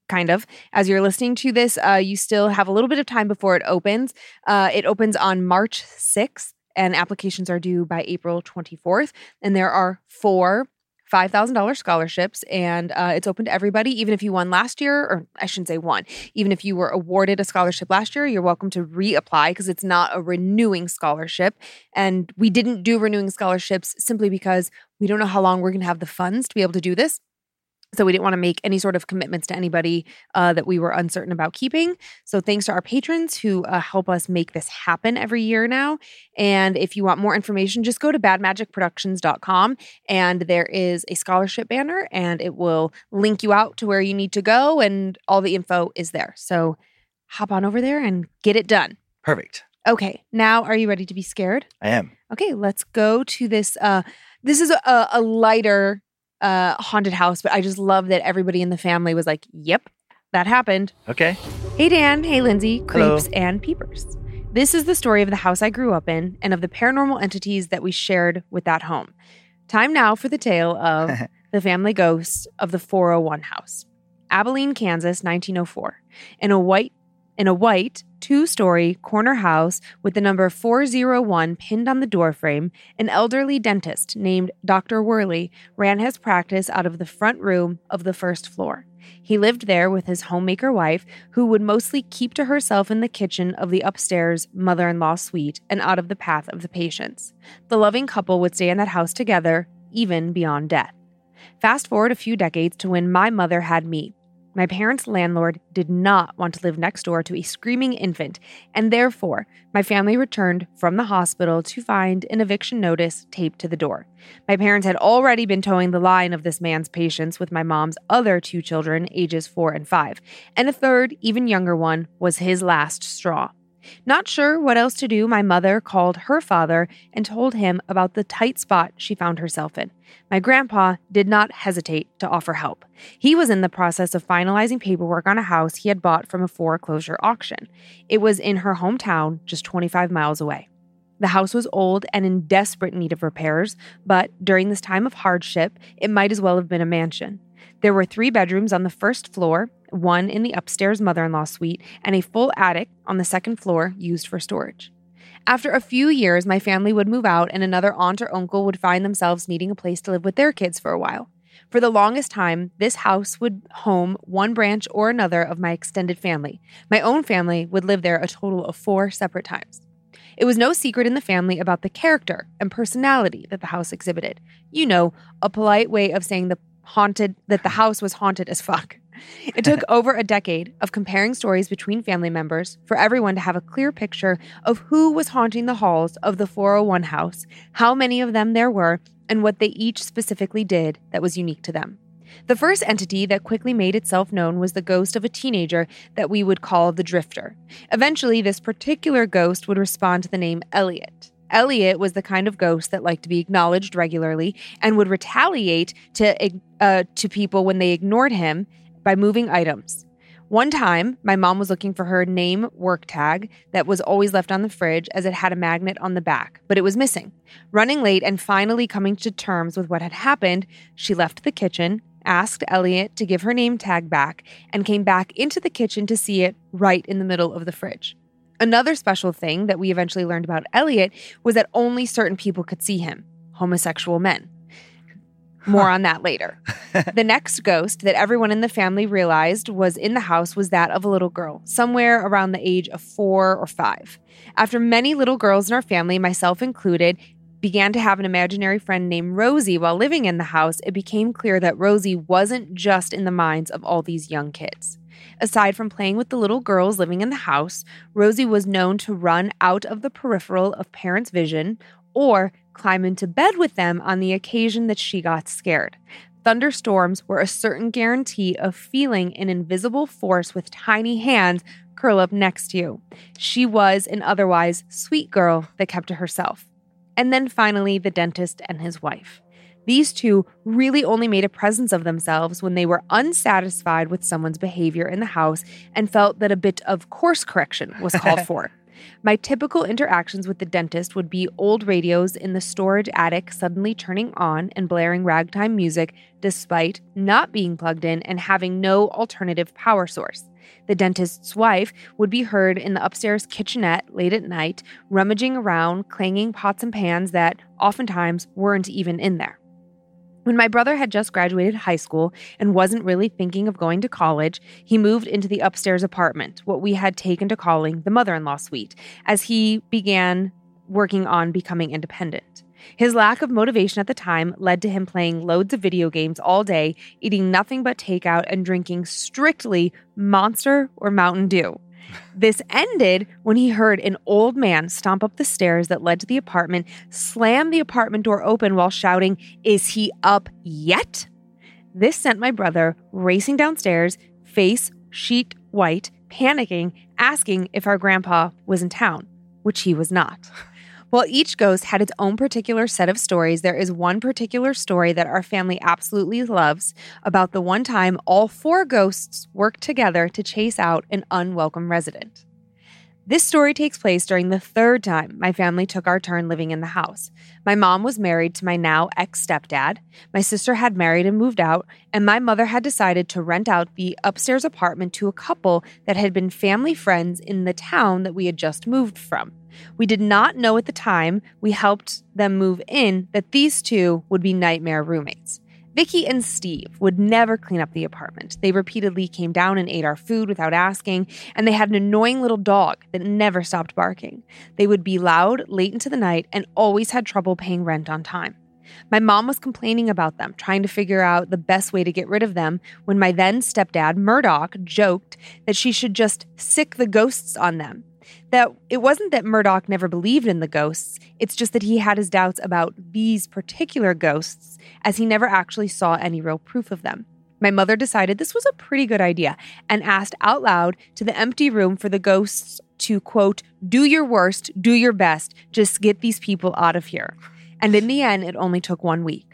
Kind of. As you're listening to this, uh, you still have a little bit of time before it opens. Uh, it opens on March 6th, and applications are due by April 24th. And there are four $5,000 scholarships, and uh, it's open to everybody, even if you won last year, or I shouldn't say won, even if you were awarded a scholarship last year, you're welcome to reapply because it's not a renewing scholarship. And we didn't do renewing scholarships simply because we don't know how long we're going to have the funds to be able to do this. So we didn't want to make any sort of commitments to anybody uh, that we were uncertain about keeping. So thanks to our patrons who uh, help us make this happen every year now. And if you want more information, just go to badmagicproductions.com and there is a scholarship banner and it will link you out to where you need to go and all the info is there. So hop on over there and get it done. Perfect. Okay, now are you ready to be scared? I am. Okay, let's go to this. Uh, this is a, a lighter uh, haunted house, but I just love that everybody in the family was like, "Yep, that happened." Okay. Hey Dan, hey Lindsay, Hello. creeps and peepers. This is the story of the house I grew up in and of the paranormal entities that we shared with that home. Time now for the tale of [laughs] the family ghosts of the 401 house. Abilene, Kansas, 1904. In a white in a white two-story corner house with the number 401 pinned on the doorframe, an elderly dentist named Dr. Worley ran his practice out of the front room of the first floor. He lived there with his homemaker wife, who would mostly keep to herself in the kitchen of the upstairs mother in law suite and out of the path of the patients. The loving couple would stay in that house together, even beyond death. Fast forward a few decades to when my mother had me. My parents' landlord did not want to live next door to a screaming infant, and therefore, my family returned from the hospital to find an eviction notice taped to the door. My parents had already been toeing the line of this man's patience with my mom's other two children, ages four and five, and a third, even younger one, was his last straw. Not sure what else to do, my mother called her father and told him about the tight spot she found herself in. My grandpa did not hesitate to offer help. He was in the process of finalizing paperwork on a house he had bought from a foreclosure auction. It was in her hometown, just 25 miles away. The house was old and in desperate need of repairs, but during this time of hardship, it might as well have been a mansion. There were three bedrooms on the first floor, one in the upstairs mother in law suite, and a full attic on the second floor used for storage. After a few years, my family would move out, and another aunt or uncle would find themselves needing a place to live with their kids for a while. For the longest time, this house would home one branch or another of my extended family. My own family would live there a total of four separate times. It was no secret in the family about the character and personality that the house exhibited. You know, a polite way of saying the haunted that the house was haunted as fuck. It took [laughs] over a decade of comparing stories between family members for everyone to have a clear picture of who was haunting the halls of the 401 house, how many of them there were, and what they each specifically did that was unique to them. The first entity that quickly made itself known was the ghost of a teenager that we would call the Drifter. Eventually, this particular ghost would respond to the name Elliot. Elliot was the kind of ghost that liked to be acknowledged regularly and would retaliate to uh, to people when they ignored him by moving items. One time, my mom was looking for her name work tag that was always left on the fridge as it had a magnet on the back, but it was missing. Running late and finally coming to terms with what had happened, she left the kitchen asked Elliot to give her name tag back, and came back into the kitchen to see it right in the middle of the fridge. Another special thing that we eventually learned about Elliot was that only certain people could see him homosexual men. More on that later. [laughs] the next ghost that everyone in the family realized was in the house was that of a little girl, somewhere around the age of four or five. After many little girls in our family, myself included, began to have an imaginary friend named Rosie while living in the house, it became clear that Rosie wasn't just in the minds of all these young kids. Aside from playing with the little girls living in the house, Rosie was known to run out of the peripheral of parents' vision or climb into bed with them on the occasion that she got scared. Thunderstorms were a certain guarantee of feeling an invisible force with tiny hands curl up next to you. She was an otherwise sweet girl that kept to herself. And then finally, the dentist and his wife. These two really only made a presence of themselves when they were unsatisfied with someone's behavior in the house and felt that a bit of course correction was called [laughs] for. My typical interactions with the dentist would be old radios in the storage attic suddenly turning on and blaring ragtime music despite not being plugged in and having no alternative power source. The dentist's wife would be heard in the upstairs kitchenette late at night, rummaging around, clanging pots and pans that oftentimes weren't even in there. When my brother had just graduated high school and wasn't really thinking of going to college, he moved into the upstairs apartment, what we had taken to calling the mother in law suite, as he began working on becoming independent. His lack of motivation at the time led to him playing loads of video games all day, eating nothing but takeout, and drinking strictly Monster or Mountain Dew. This ended when he heard an old man stomp up the stairs that led to the apartment, slam the apartment door open while shouting, Is he up yet? This sent my brother racing downstairs, face sheet white, panicking, asking if our grandpa was in town, which he was not. [laughs] While each ghost had its own particular set of stories, there is one particular story that our family absolutely loves about the one time all four ghosts worked together to chase out an unwelcome resident. This story takes place during the third time my family took our turn living in the house. My mom was married to my now ex stepdad, my sister had married and moved out, and my mother had decided to rent out the upstairs apartment to a couple that had been family friends in the town that we had just moved from. We did not know at the time we helped them move in that these two would be nightmare roommates. Vicky and Steve would never clean up the apartment. They repeatedly came down and ate our food without asking, and they had an annoying little dog that never stopped barking. They would be loud late into the night and always had trouble paying rent on time. My mom was complaining about them, trying to figure out the best way to get rid of them, when my then stepdad, Murdoch, joked that she should just sick the ghosts on them that it wasn't that Murdoch never believed in the ghosts, it's just that he had his doubts about these particular ghosts, as he never actually saw any real proof of them. My mother decided this was a pretty good idea and asked out loud to the empty room for the ghosts to, quote, do your worst, do your best, just get these people out of here. And in the end, it only took one week.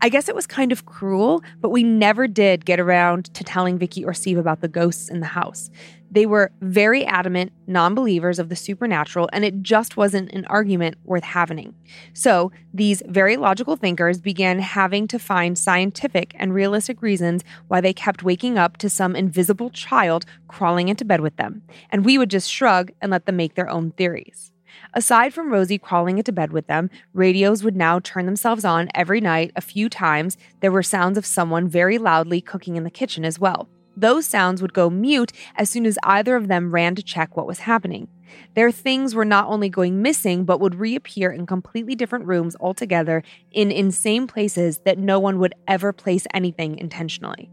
I guess it was kind of cruel, but we never did get around to telling Vicky or Steve about the ghosts in the house. They were very adamant non believers of the supernatural, and it just wasn't an argument worth having. So, these very logical thinkers began having to find scientific and realistic reasons why they kept waking up to some invisible child crawling into bed with them. And we would just shrug and let them make their own theories. Aside from Rosie crawling into bed with them, radios would now turn themselves on every night a few times. There were sounds of someone very loudly cooking in the kitchen as well. Those sounds would go mute as soon as either of them ran to check what was happening. Their things were not only going missing, but would reappear in completely different rooms altogether in insane places that no one would ever place anything intentionally.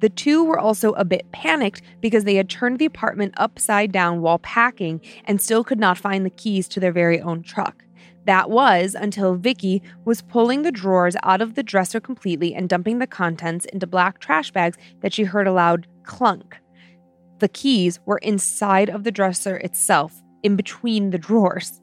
The two were also a bit panicked because they had turned the apartment upside down while packing and still could not find the keys to their very own truck. That was until Vicky was pulling the drawers out of the dresser completely and dumping the contents into black trash bags that she heard a loud clunk. The keys were inside of the dresser itself, in between the drawers.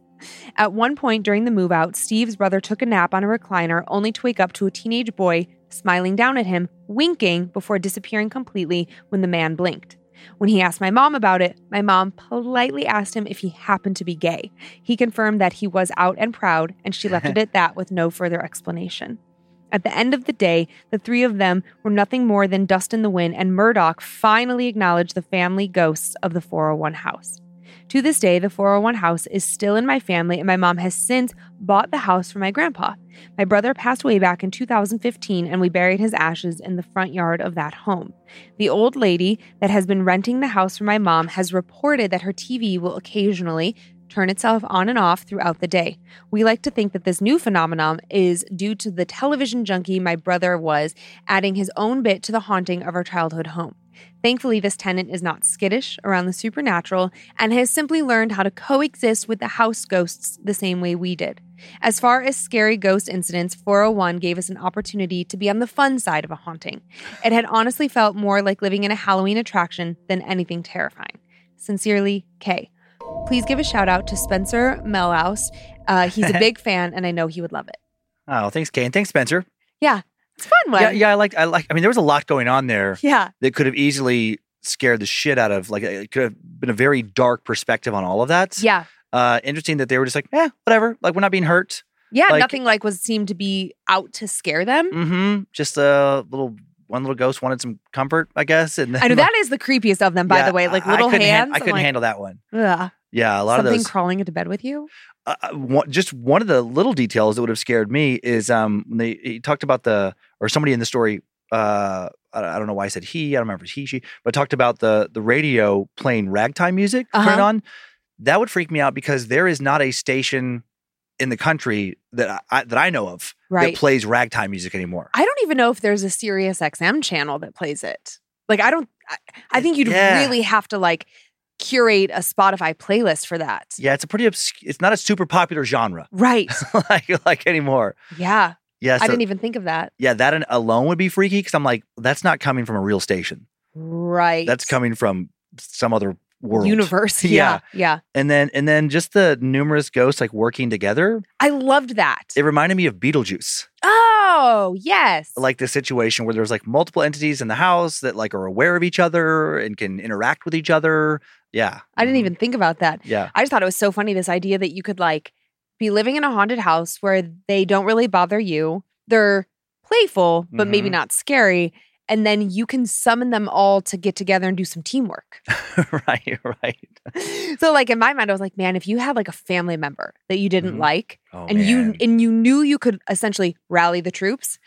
At one point during the move out, Steve's brother took a nap on a recliner only to wake up to a teenage boy smiling down at him, winking before disappearing completely when the man blinked. When he asked my mom about it, my mom politely asked him if he happened to be gay. He confirmed that he was out and proud, and she left it at [laughs] that with no further explanation. At the end of the day, the three of them were nothing more than dust in the wind, and Murdoch finally acknowledged the family ghosts of the 401 house. To this day, the 401 house is still in my family, and my mom has since bought the house for my grandpa. My brother passed away back in 2015, and we buried his ashes in the front yard of that home. The old lady that has been renting the house for my mom has reported that her TV will occasionally turn itself on and off throughout the day. We like to think that this new phenomenon is due to the television junkie my brother was, adding his own bit to the haunting of our childhood home. Thankfully, this tenant is not skittish around the supernatural and has simply learned how to coexist with the house ghosts the same way we did. As far as scary ghost incidents, 401 gave us an opportunity to be on the fun side of a haunting. It had honestly felt more like living in a Halloween attraction than anything terrifying. Sincerely, Kay. Please give a shout out to Spencer Melhouse. Uh, he's a [laughs] big fan, and I know he would love it. Oh, thanks, Kay, and thanks, Spencer. Yeah, it's fun one. Yeah, yeah, I like, I like. I mean, there was a lot going on there Yeah. that could have easily scared the shit out of. Like, it could have been a very dark perspective on all of that. Yeah. Uh, interesting that they were just like, eh, whatever. Like, we're not being hurt. Yeah, Like- nothing like was seemed to be out to scare them. Mm-hmm. Just a little. One little ghost wanted some comfort, I guess. And then, I know that is the creepiest of them, by Yeah, the way. Like little I han- hands. I couldn't like, handle that one. Ugh. Yeah, a lot Something of those. crawling into bed with you. uh, uh, one, just one of the little details that would have scared me is um when they he talked about the or somebody in the story uh I, don't know why I said he I don't remember if it's he she but talked about the the radio playing ragtime music turned Uh-huh. on that would freak me out because there is not a station in the country that I that I know of Right. that plays ragtime music anymore. I don't even know if there's a Sirius XM channel that plays it. Like I don't I, I think you'd Yeah. really have to like curate a Spotify playlist for that. yeah, it's a pretty obs- it's not a super popular genre Right. [laughs] like like anymore. Yeah. Yeah, I didn't even think of that. yeah, that alone would be freaky because I'm like that's not coming from a real station. Right. That's coming from some other world. universe. [laughs] Yeah. Yeah. Yeah. And then and then just the numerous ghosts like working together. I loved that. It reminded me of Beetlejuice. oh, yes. Like the situation where there's like multiple entities in the house that like are aware of each other and can interact with each other. Yeah. I didn't Mhm. even think about that. Yeah. I just thought it was so funny this idea that you could like be living in a haunted house where they don't really bother you. They're playful, but maybe Mhm. not scary. And then you can summon them all to get together and do some teamwork. [laughs] right, right. [laughs] so like in my mind, I was like, man, if you had like a family member that you didn't Mhm. like Oh, and you and you knew you could essentially rally the troops,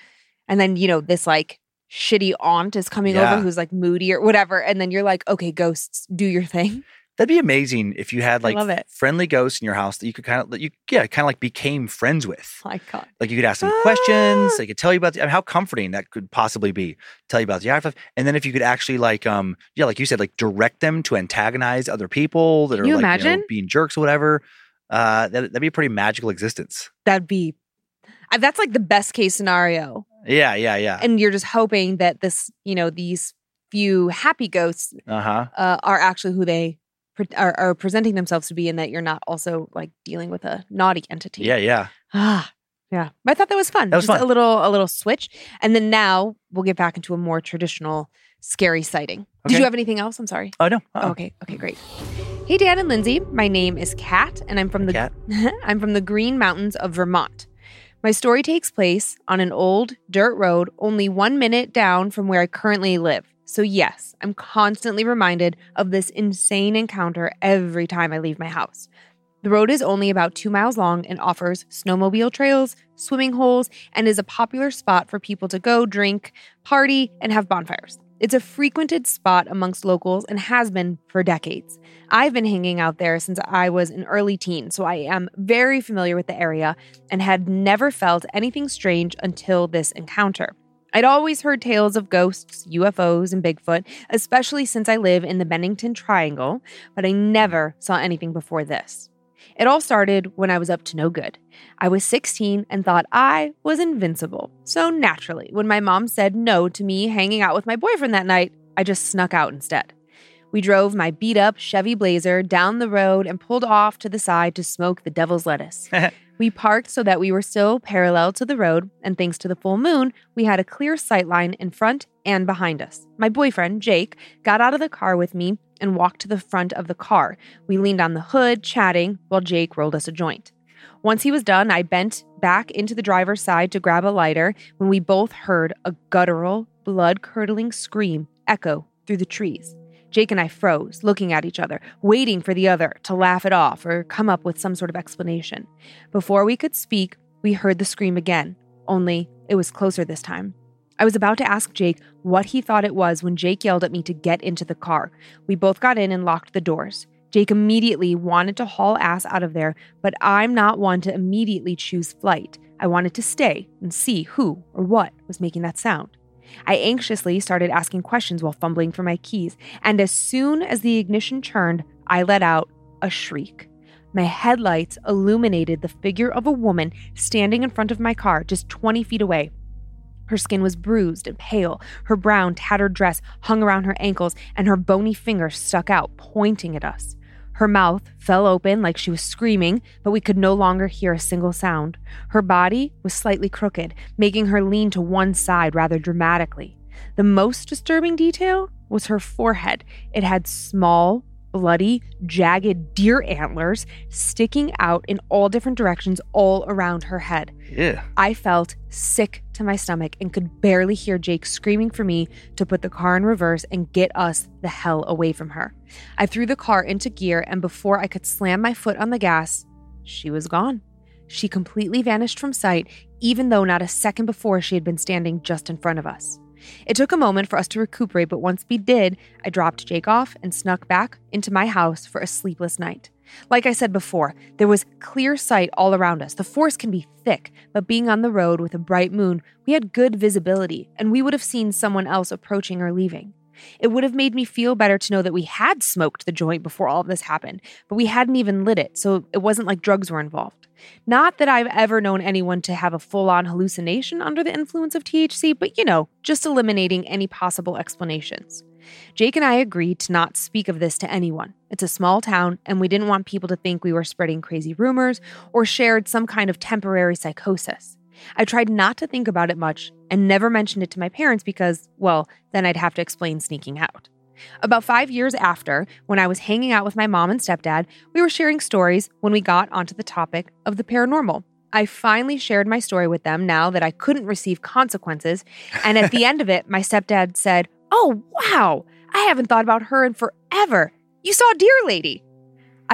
and then you know, this like shitty aunt is coming Yeah. over who's like moody or whatever, and then you're like, okay, ghosts, do your thing. That'd be amazing if you had like friendly ghosts in your house that you could kind of you yeah, kind of like became friends with. My God. Like you could ask them questions. Ah. They could tell you about the, I mean, how comforting that could possibly be. Tell you about the afterlife, and then if you could actually like, um, yeah, like you said, like direct them to antagonize other people that Can are you like know, imagine? being jerks or whatever. Uh, that, that'd be a pretty magical existence. That'd be that's like the best case scenario. Yeah, yeah, yeah. And you're just hoping that this, you know, these few happy ghosts Uh huh. uh, are actually who they are, are presenting themselves to be, and that you're not also like dealing with a naughty entity. Yeah, yeah. Ah, yeah. But I thought that was fun. That was Just fun. a little a little switch, and then now we'll get back into a more traditional scary sighting. Did you have anything else? I'm sorry. Oh no. Oh, Uh-uh. okay. Okay. Great. Hey, Dan and Lynze. My name is Kat, and I'm from the. [laughs] I'm from the Green Mountains of Vermont. My story takes place on an old dirt road only one minute down from where I currently live. So, yes, I'm constantly reminded of this insane encounter every time I leave my house. The road is only about two miles long and offers snowmobile trails, swimming holes, and is a popular spot for people to go drink, party, and have bonfires. It's a frequented spot amongst locals and has been for decades. I've been hanging out there since I was an early teen, so I am very familiar with the area and had never felt anything strange until this encounter. I'd always heard tales of ghosts, UFOs, and Bigfoot, especially since I live in the Bennington Triangle, but I never saw anything before this. It all started when I was up to no good. I was 16 and thought I was invincible. So naturally, when my mom said no to me hanging out with my boyfriend that night, I just snuck out instead. We drove my beat up Chevy Blazer down the road and pulled off to the side to smoke the devil's lettuce. [laughs] we parked so that we were still parallel to the road, and thanks to the full moon, we had a clear sight line in front and behind us. My boyfriend, Jake, got out of the car with me and walked to the front of the car. We leaned on the hood, chatting, while Jake rolled us a joint. Once he was done, I bent back into the driver's side to grab a lighter when we both heard a guttural, blood curdling scream echo through the trees. Jake and I froze, looking at each other, waiting for the other to laugh it off or come up with some sort of explanation. Before we could speak, we heard the scream again, only it was closer this time. I was about to ask Jake what he thought it was when Jake yelled at me to get into the car. We both got in and locked the doors. Jake immediately wanted to haul ass out of there, but I'm not one to immediately choose flight. I wanted to stay and see who or what was making that sound. I anxiously started asking questions while fumbling for my keys, and as soon as the ignition churned, I let out a shriek. My headlights illuminated the figure of a woman standing in front of my car just 20 feet away. Her skin was bruised and pale. Her brown, tattered dress hung around her ankles, and her bony fingers stuck out, pointing at us. Her mouth fell open like she was screaming, but we could no longer hear a single sound. Her body was slightly crooked, making her lean to one side rather dramatically. The most disturbing detail was her forehead. It had small, bloody, jagged deer antlers sticking out in all different directions all around her head. Yeah. I felt sick to my stomach and could barely hear Jake screaming for me to put the car in reverse and get us the hell away from her. I threw the car into gear, and before I could slam my foot on the gas, she was gone. She completely vanished from sight, even though not a second before she had been standing just in front of us. It took a moment for us to recuperate, but once we did, I dropped Jake off and snuck back into my house for a sleepless night. Like I said before, there was clear sight all around us. The forest can be thick, but being on the road with a bright moon, we had good visibility, and we would have seen someone else approaching or leaving. It would have made me feel better to know that we had smoked the joint before all of this happened, but we hadn't even lit it, so it wasn't like drugs were involved. Not that I've ever known anyone to have a full on hallucination under the influence of THC, but you know, just eliminating any possible explanations. Jake and I agreed to not speak of this to anyone. It's a small town, and we didn't want people to think we were spreading crazy rumors or shared some kind of temporary psychosis. I tried not to think about it much and never mentioned it to my parents because, well, then I'd have to explain sneaking out. About five years after, when I was hanging out with my mom and stepdad, we were sharing stories when we got onto the topic of the paranormal. I finally shared my story with them now that I couldn't receive consequences. And at the end of it, my stepdad said, Oh, wow, I haven't thought about her in forever. You saw Dear lady.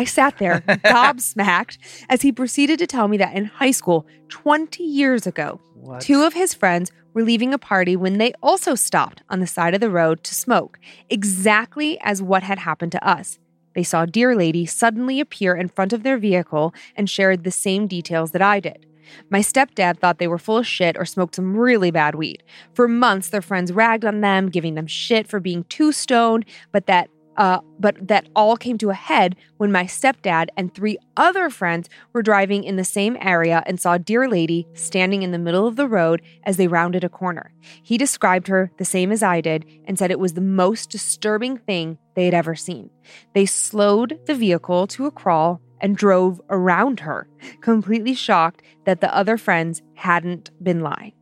I sat there, [laughs] gobsmacked, as he proceeded to tell me that in high school, 20 years ago, What? Two of his friends were leaving a party when they also stopped on the side of the road to smoke, exactly as what had happened to us. They saw Dear Lady suddenly appear in front of their vehicle and shared the same details that I did. My stepdad thought they were full of shit or smoked some really bad weed. For months, their friends ragged on them, giving them shit for being too stoned, but that uh, but that all came to a head when my stepdad and three other friends were driving in the same area and saw a Dear Lady standing in the middle of the road as they rounded a corner. He described her the same as I did and said it was the most disturbing thing they had ever seen. They slowed the vehicle to a crawl and drove around her, [laughs] completely shocked that the other friends hadn't been lying.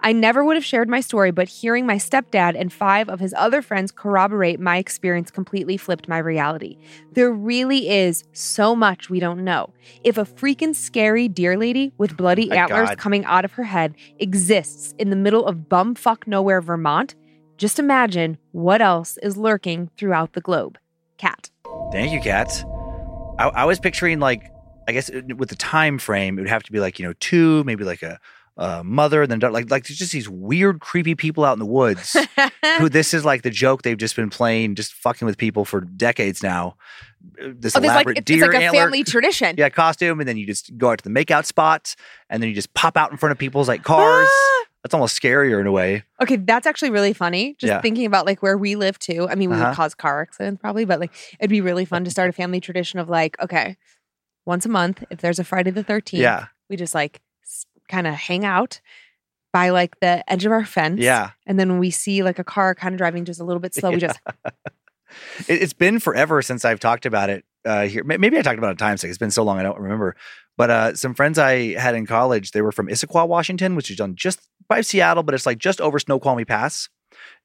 I never would have shared my story, but hearing my stepdad and five of his other friends corroborate my experience completely flipped my reality. There really is so much we don't know. If a freaking scary deer lady with bloody My antlers God. coming out of her head exists in the middle of bumfuck nowhere, Vermont, just imagine what else is lurking throughout the globe. Cat. Thank you, Cat. I, I was picturing like, I guess uh, with the time frame, it would have to be like you know two, maybe like a, a mother, and then like like there's just these weird, creepy people out in the woods. who [laughs] this is like the joke they've just been playing, just fucking with people for decades now. Uh, This Oh, there's like elaborate it's, deer it's like a antler, family tradition. yeah, costume, and then you just go out to the makeout spot, and then you just pop out in front of people's like cars. Ah! That's almost scarier in a way. Okay, that's actually really funny. Just Yeah. thinking about like where we live too. I mean, we Uh-huh. would cause car accidents probably, but like it'd be really fun to start a family tradition of like, okay, once a month, if there's a Friday the 13th, Yeah, we just like kind of hang out by like the edge of our fence. yeah. And then we see like a car kind of driving just a little bit slow, we just, [laughs] It, it's been forever since I've talked about it uh, here. Maybe I talked about it times. It's been so long I don't remember. But uh, some friends I had in college, they were from Issaquah, Washington, which is done just by Seattle, but it's like just over Snoqualmie Pass,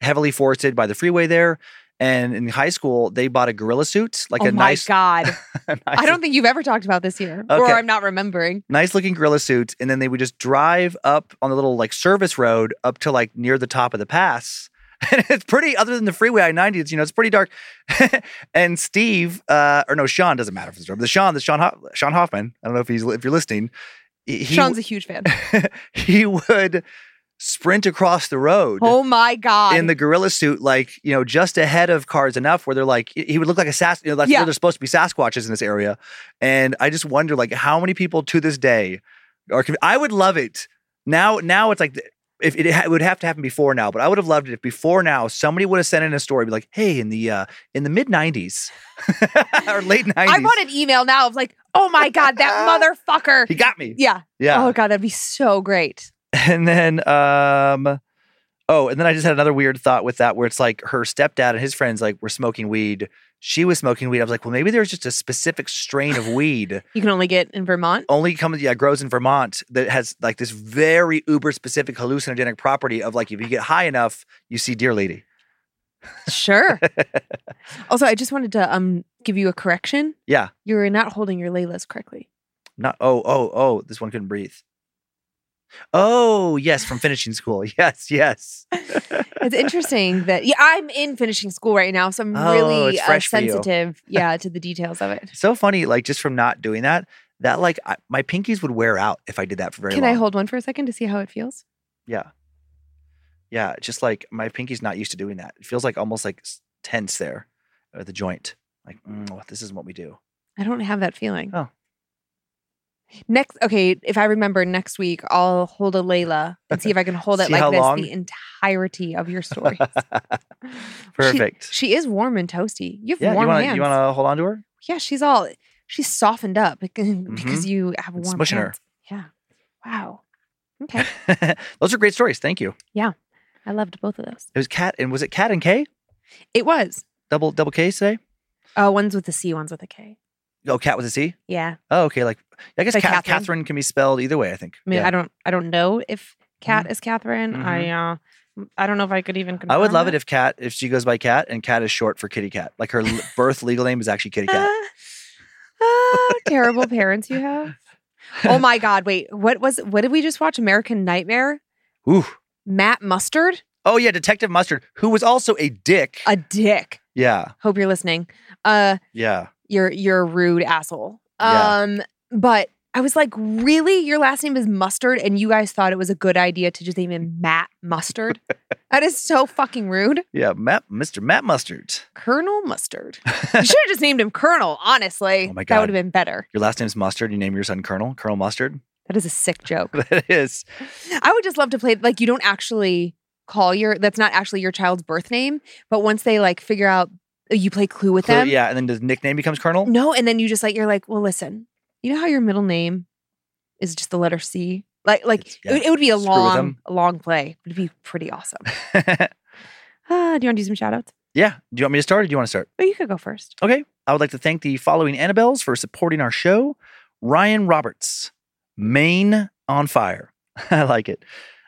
heavily forested by the freeway there. And in high school, they bought a gorilla suit, like a nice oh a my nice, God. [laughs] a I nice- don't think you've ever talked about this here, or I'm not remembering. nice looking gorilla suit. And then they would just drive up on the little like service road up to like near the top of the pass. [laughs] And it's pretty, other than the freeway I 90, it's, you know, it's pretty dark. [laughs] and Steve, uh, or no, Sean doesn't matter if it's dark, the Sean, the Sean, Ho- Sean Hoffman, I don't know if he's, if you're listening. He- Sean's a huge fan. he would sprint across the road. Oh my God. in the gorilla suit, like you know, just ahead of cars enough where they're like, he would look like a sas. You know, that's Yeah. where they're supposed to be Sasquatches in this area. And I just wonder, like, how many people to this day are? I would love it now. Now it's like. If it, it would have to happen before now, but I would have loved it if before now somebody would have sent in a story, be like, "Hey, in the uh, in the mid '90s [laughs] or late '90s, I want an email now of like, oh my God, that [laughs] motherfucker. he got me." yeah. Yeah, Oh God, that'd be so great. [laughs] And then um oh, and then I just had another weird thought with that where it's like her stepdad and his friends like were smoking weed. She was smoking weed. I was like, well, maybe there's just a specific strain of weed [laughs] You can only get in Vermont. only comes yeah, grows in Vermont that has like this very uber specific hallucinogenic property of like if you get high enough, you see dear lady. Sure. [laughs] also, I just wanted to um give you a correction. Yeah. You're not holding your Laylas correctly. Not oh, oh, oh, this one couldn't breathe. Oh, yes, from finishing school. [laughs] Yes, yes. [laughs] It's interesting that yeah, I'm in finishing school right now, so I'm Oh, really uh, fresh for you. sensitive, [laughs] yeah, to the details of it. So funny, like just from not doing that, that like I, my pinkies would wear out if I did that for very Can long. Can I hold one for a second to see how it feels? Yeah. Yeah. Just like my pinky's not used to doing that. It feels like almost like tense there at the joint. Like, mm, this isn't what we do. I don't have that feeling. Oh. Next, okay, if I remember next week, I'll hold a Layla and see if I can hold it like this long? the entirety of your stories. [laughs] Perfect. She, she is warm and toasty. You have yeah. You warm want to hands. you want to hold on to her? yeah, she's all she's softened up because, because you have It's warm smushing her. Yeah. Wow. Okay. [laughs] Those are great stories. Thank you. Yeah, I loved both of those. It was cat and was it cat and K? It was. Double double K today? Uh, one's with a C, one's with a K. Oh, cat with a C. Yeah. Oh, okay. Like I guess Like Ca- Catherine? Catherine can be spelled either way. I think. I mean, Yeah. I don't I don't know if Cat is Catherine. Mhm. I uh I don't know if I could even I would love it if cat if she goes by cat and cat is short for kitty cat. Like her l- [laughs] birth legal name is actually kitty cat. [laughs] Ah, terrible parents you have. Oh my god, wait. What was what did we just watch? American Nightmare? Ooh. Matt Mustard? Oh yeah, Detective Mustard, who was also a dick. A dick. yeah, Hope you're listening. Uh yeah. You're you're a rude asshole. Yeah. Um, but I was like, really? Your last name is Mustard, and you guys thought it was a good idea to just name him Matt Mustard? [laughs] that is so fucking rude. Yeah, Matt, Mr. Matt Mustard. Colonel Mustard. [laughs] You should have just named him Colonel, honestly. Oh my That would have been better. Your last name's Mustard. You name your son Colonel, Colonel Mustard. That is a sick joke. [laughs] that is. I would just love to play like you don't actually call your that's not actually your child's birth name, but once they like figure out you play Clue with Clue- them. yeah, and then the nickname becomes Colonel. No, and then you just like you're like, well, listen, you know how your middle name is just the letter C. Like, like It's- it, would, it would be a long, a long play. It'd be pretty awesome. [laughs] Ah, do you want to do some shout outs? yeah. Do you want me to start or do you want to start? Oh, you could go first. Okay. I would like to thank the following Annabelles for supporting our show Ryan Roberts, Mane on Fire. [laughs] I like it.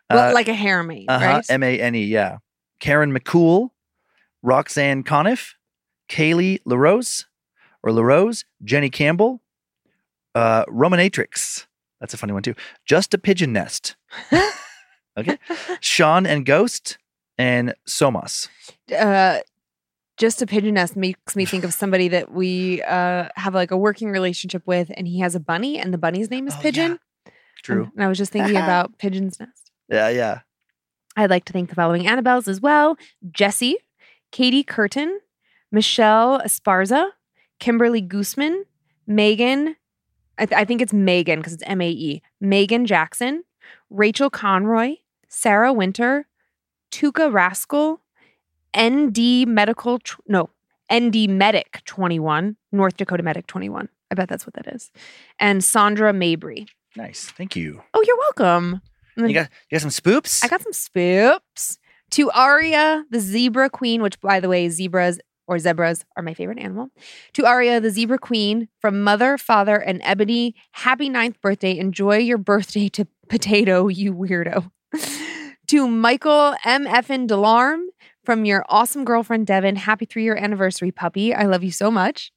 Well, Uh, like a harem, Uh-huh, right? M A N E, yeah. Karen McCool, Roxanne Conniff, Kaylee LaRose, or LaRose, Jenny Campbell, uh, Rominatrix. That's a funny one too. Just a Pigeon Nest. [laughs] okay. Sean and Ghost, and Somas. uh, just a pigeon nest makes me think of [laughs] somebody that we uh, have like a working relationship with, and he has a bunny, and the bunny's name is Oh, yeah. Pigeon. True. And, and I was just thinking [laughs] about Pigeon's Nest. Yeah, yeah. I'd like to thank the following Annabelles as well Jesse, Katie Curtin, Michelle Esparza, Kimberly Gooseman, Megan, I, th- I think it's Megan because it's M A E, Megan Jackson, Rachel Conroy, Sarah Winter, Tuka Rascal, ND Medical, tw- no, ND Medic 21, North Dakota Medic 21. I bet that's what that is. And Sandra Mabry. Nice. Thank you. Oh, you're welcome. You got you got some spoops? I got some spoops. To Aria, the zebra queen, which by the way, zebras or zebras are my favorite animal. To Aria, the zebra queen, from mother, father, and Ebony, happy ninth birthday. Enjoy your birthday to [laughs] potato, you weirdo. [laughs] to Michael M. Effin Delarm From your awesome girlfriend, Devin, happy three year anniversary, puppy. I love you so much.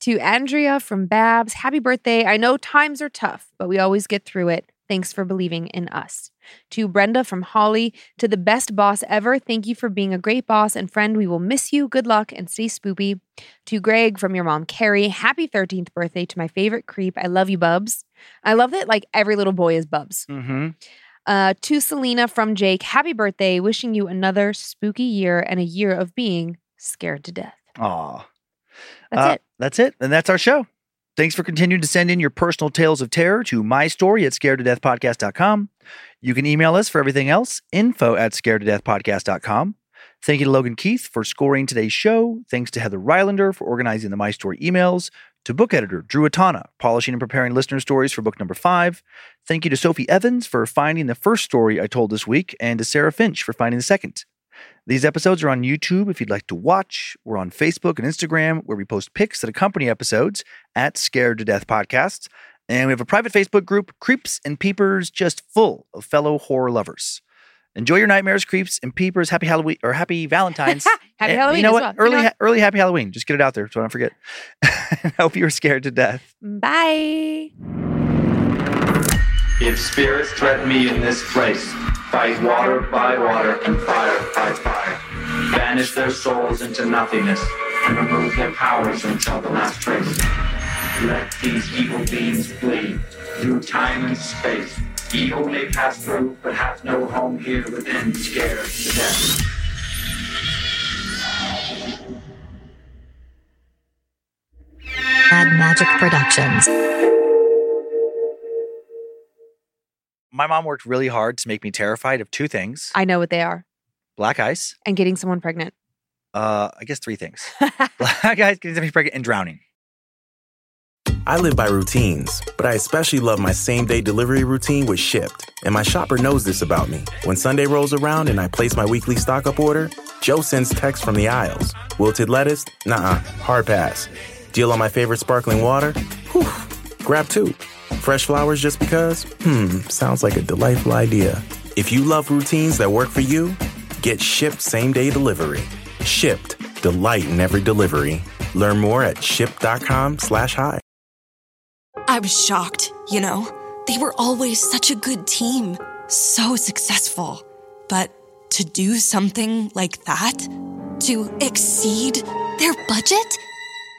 To Andrea from Babs, happy birthday. I know times are tough, but we always get through it. Thanks for believing in us. To Brenda from Holly, to the best boss ever, thank you for being a great boss and friend. We will miss you. Good luck and stay spoopy. To Greg from your mom, Carrie, happy 13th birthday to my favorite creep. I love you, Bubs. I love that like every little boy is Bubs. Mm-hmm. Uh, to Selena from Jake, happy birthday. Wishing you another spooky year and a year of being scared to death. Aw. That's Uh, it. That's it. And that's our show. Thanks for continuing to send in your personal tales of terror to my story at scaredtodeathpodcast.com. You can email us for everything else, info at scaredtodeathpodcast.com. Thank you to Logan Keith for scoring today's show. Thanks to Heather Rylander for organizing the My Story emails. To book editor Drew Atana, polishing and preparing listener stories for book number five. Thank you to Sophie Evans for finding the first story I told this week, and to Sarah Finch for finding the second. These episodes are on YouTube if you'd like to watch. We're on Facebook and Instagram where we post pics that accompany episodes at Scared to Death Podcasts. And we have a private Facebook group, Creeps and Peepers, just full of fellow horror lovers. Enjoy your nightmares, creeps and peepers. Happy Halloween or happy Valentine's. [laughs] Happy eh, And Halloween You know as what? well. You Early, know what? ha- early happy Halloween. Just get it out there so I don't forget. [laughs] I hope you were scared to death. Bye. If spirits threaten me in this place, fight water by water and fire by fire. Banish their souls into nothingness and remove their powers until the last trace. Let these evil beings flee through time and space. Evil may pass through, but have no home here within, scared to death. Bad Magic Productions. My mom worked really hard to make me terrified of two things I know what they are. black ice. And getting someone pregnant. Uh, I guess three things [laughs] black ice, getting me pregnant, and drowning. I live by routines, but I especially love my same day delivery routine with Shipt. And my shopper knows this about me. When Sunday rolls around and I place my weekly stock up order, Joe sends text from the aisles. Wilted lettuce? Nah, hard pass. Deal on my favorite sparkling water? Whew, grab two. Fresh flowers just because? Hmm, sounds like a delightful idea. If you love routines that work for you, get Shipt same day delivery. Shipt, delight in every delivery. Learn more at shipt.com slash hi. I was shocked, you know? They were always such a good team, so successful. But to do something like that? To exceed their budget?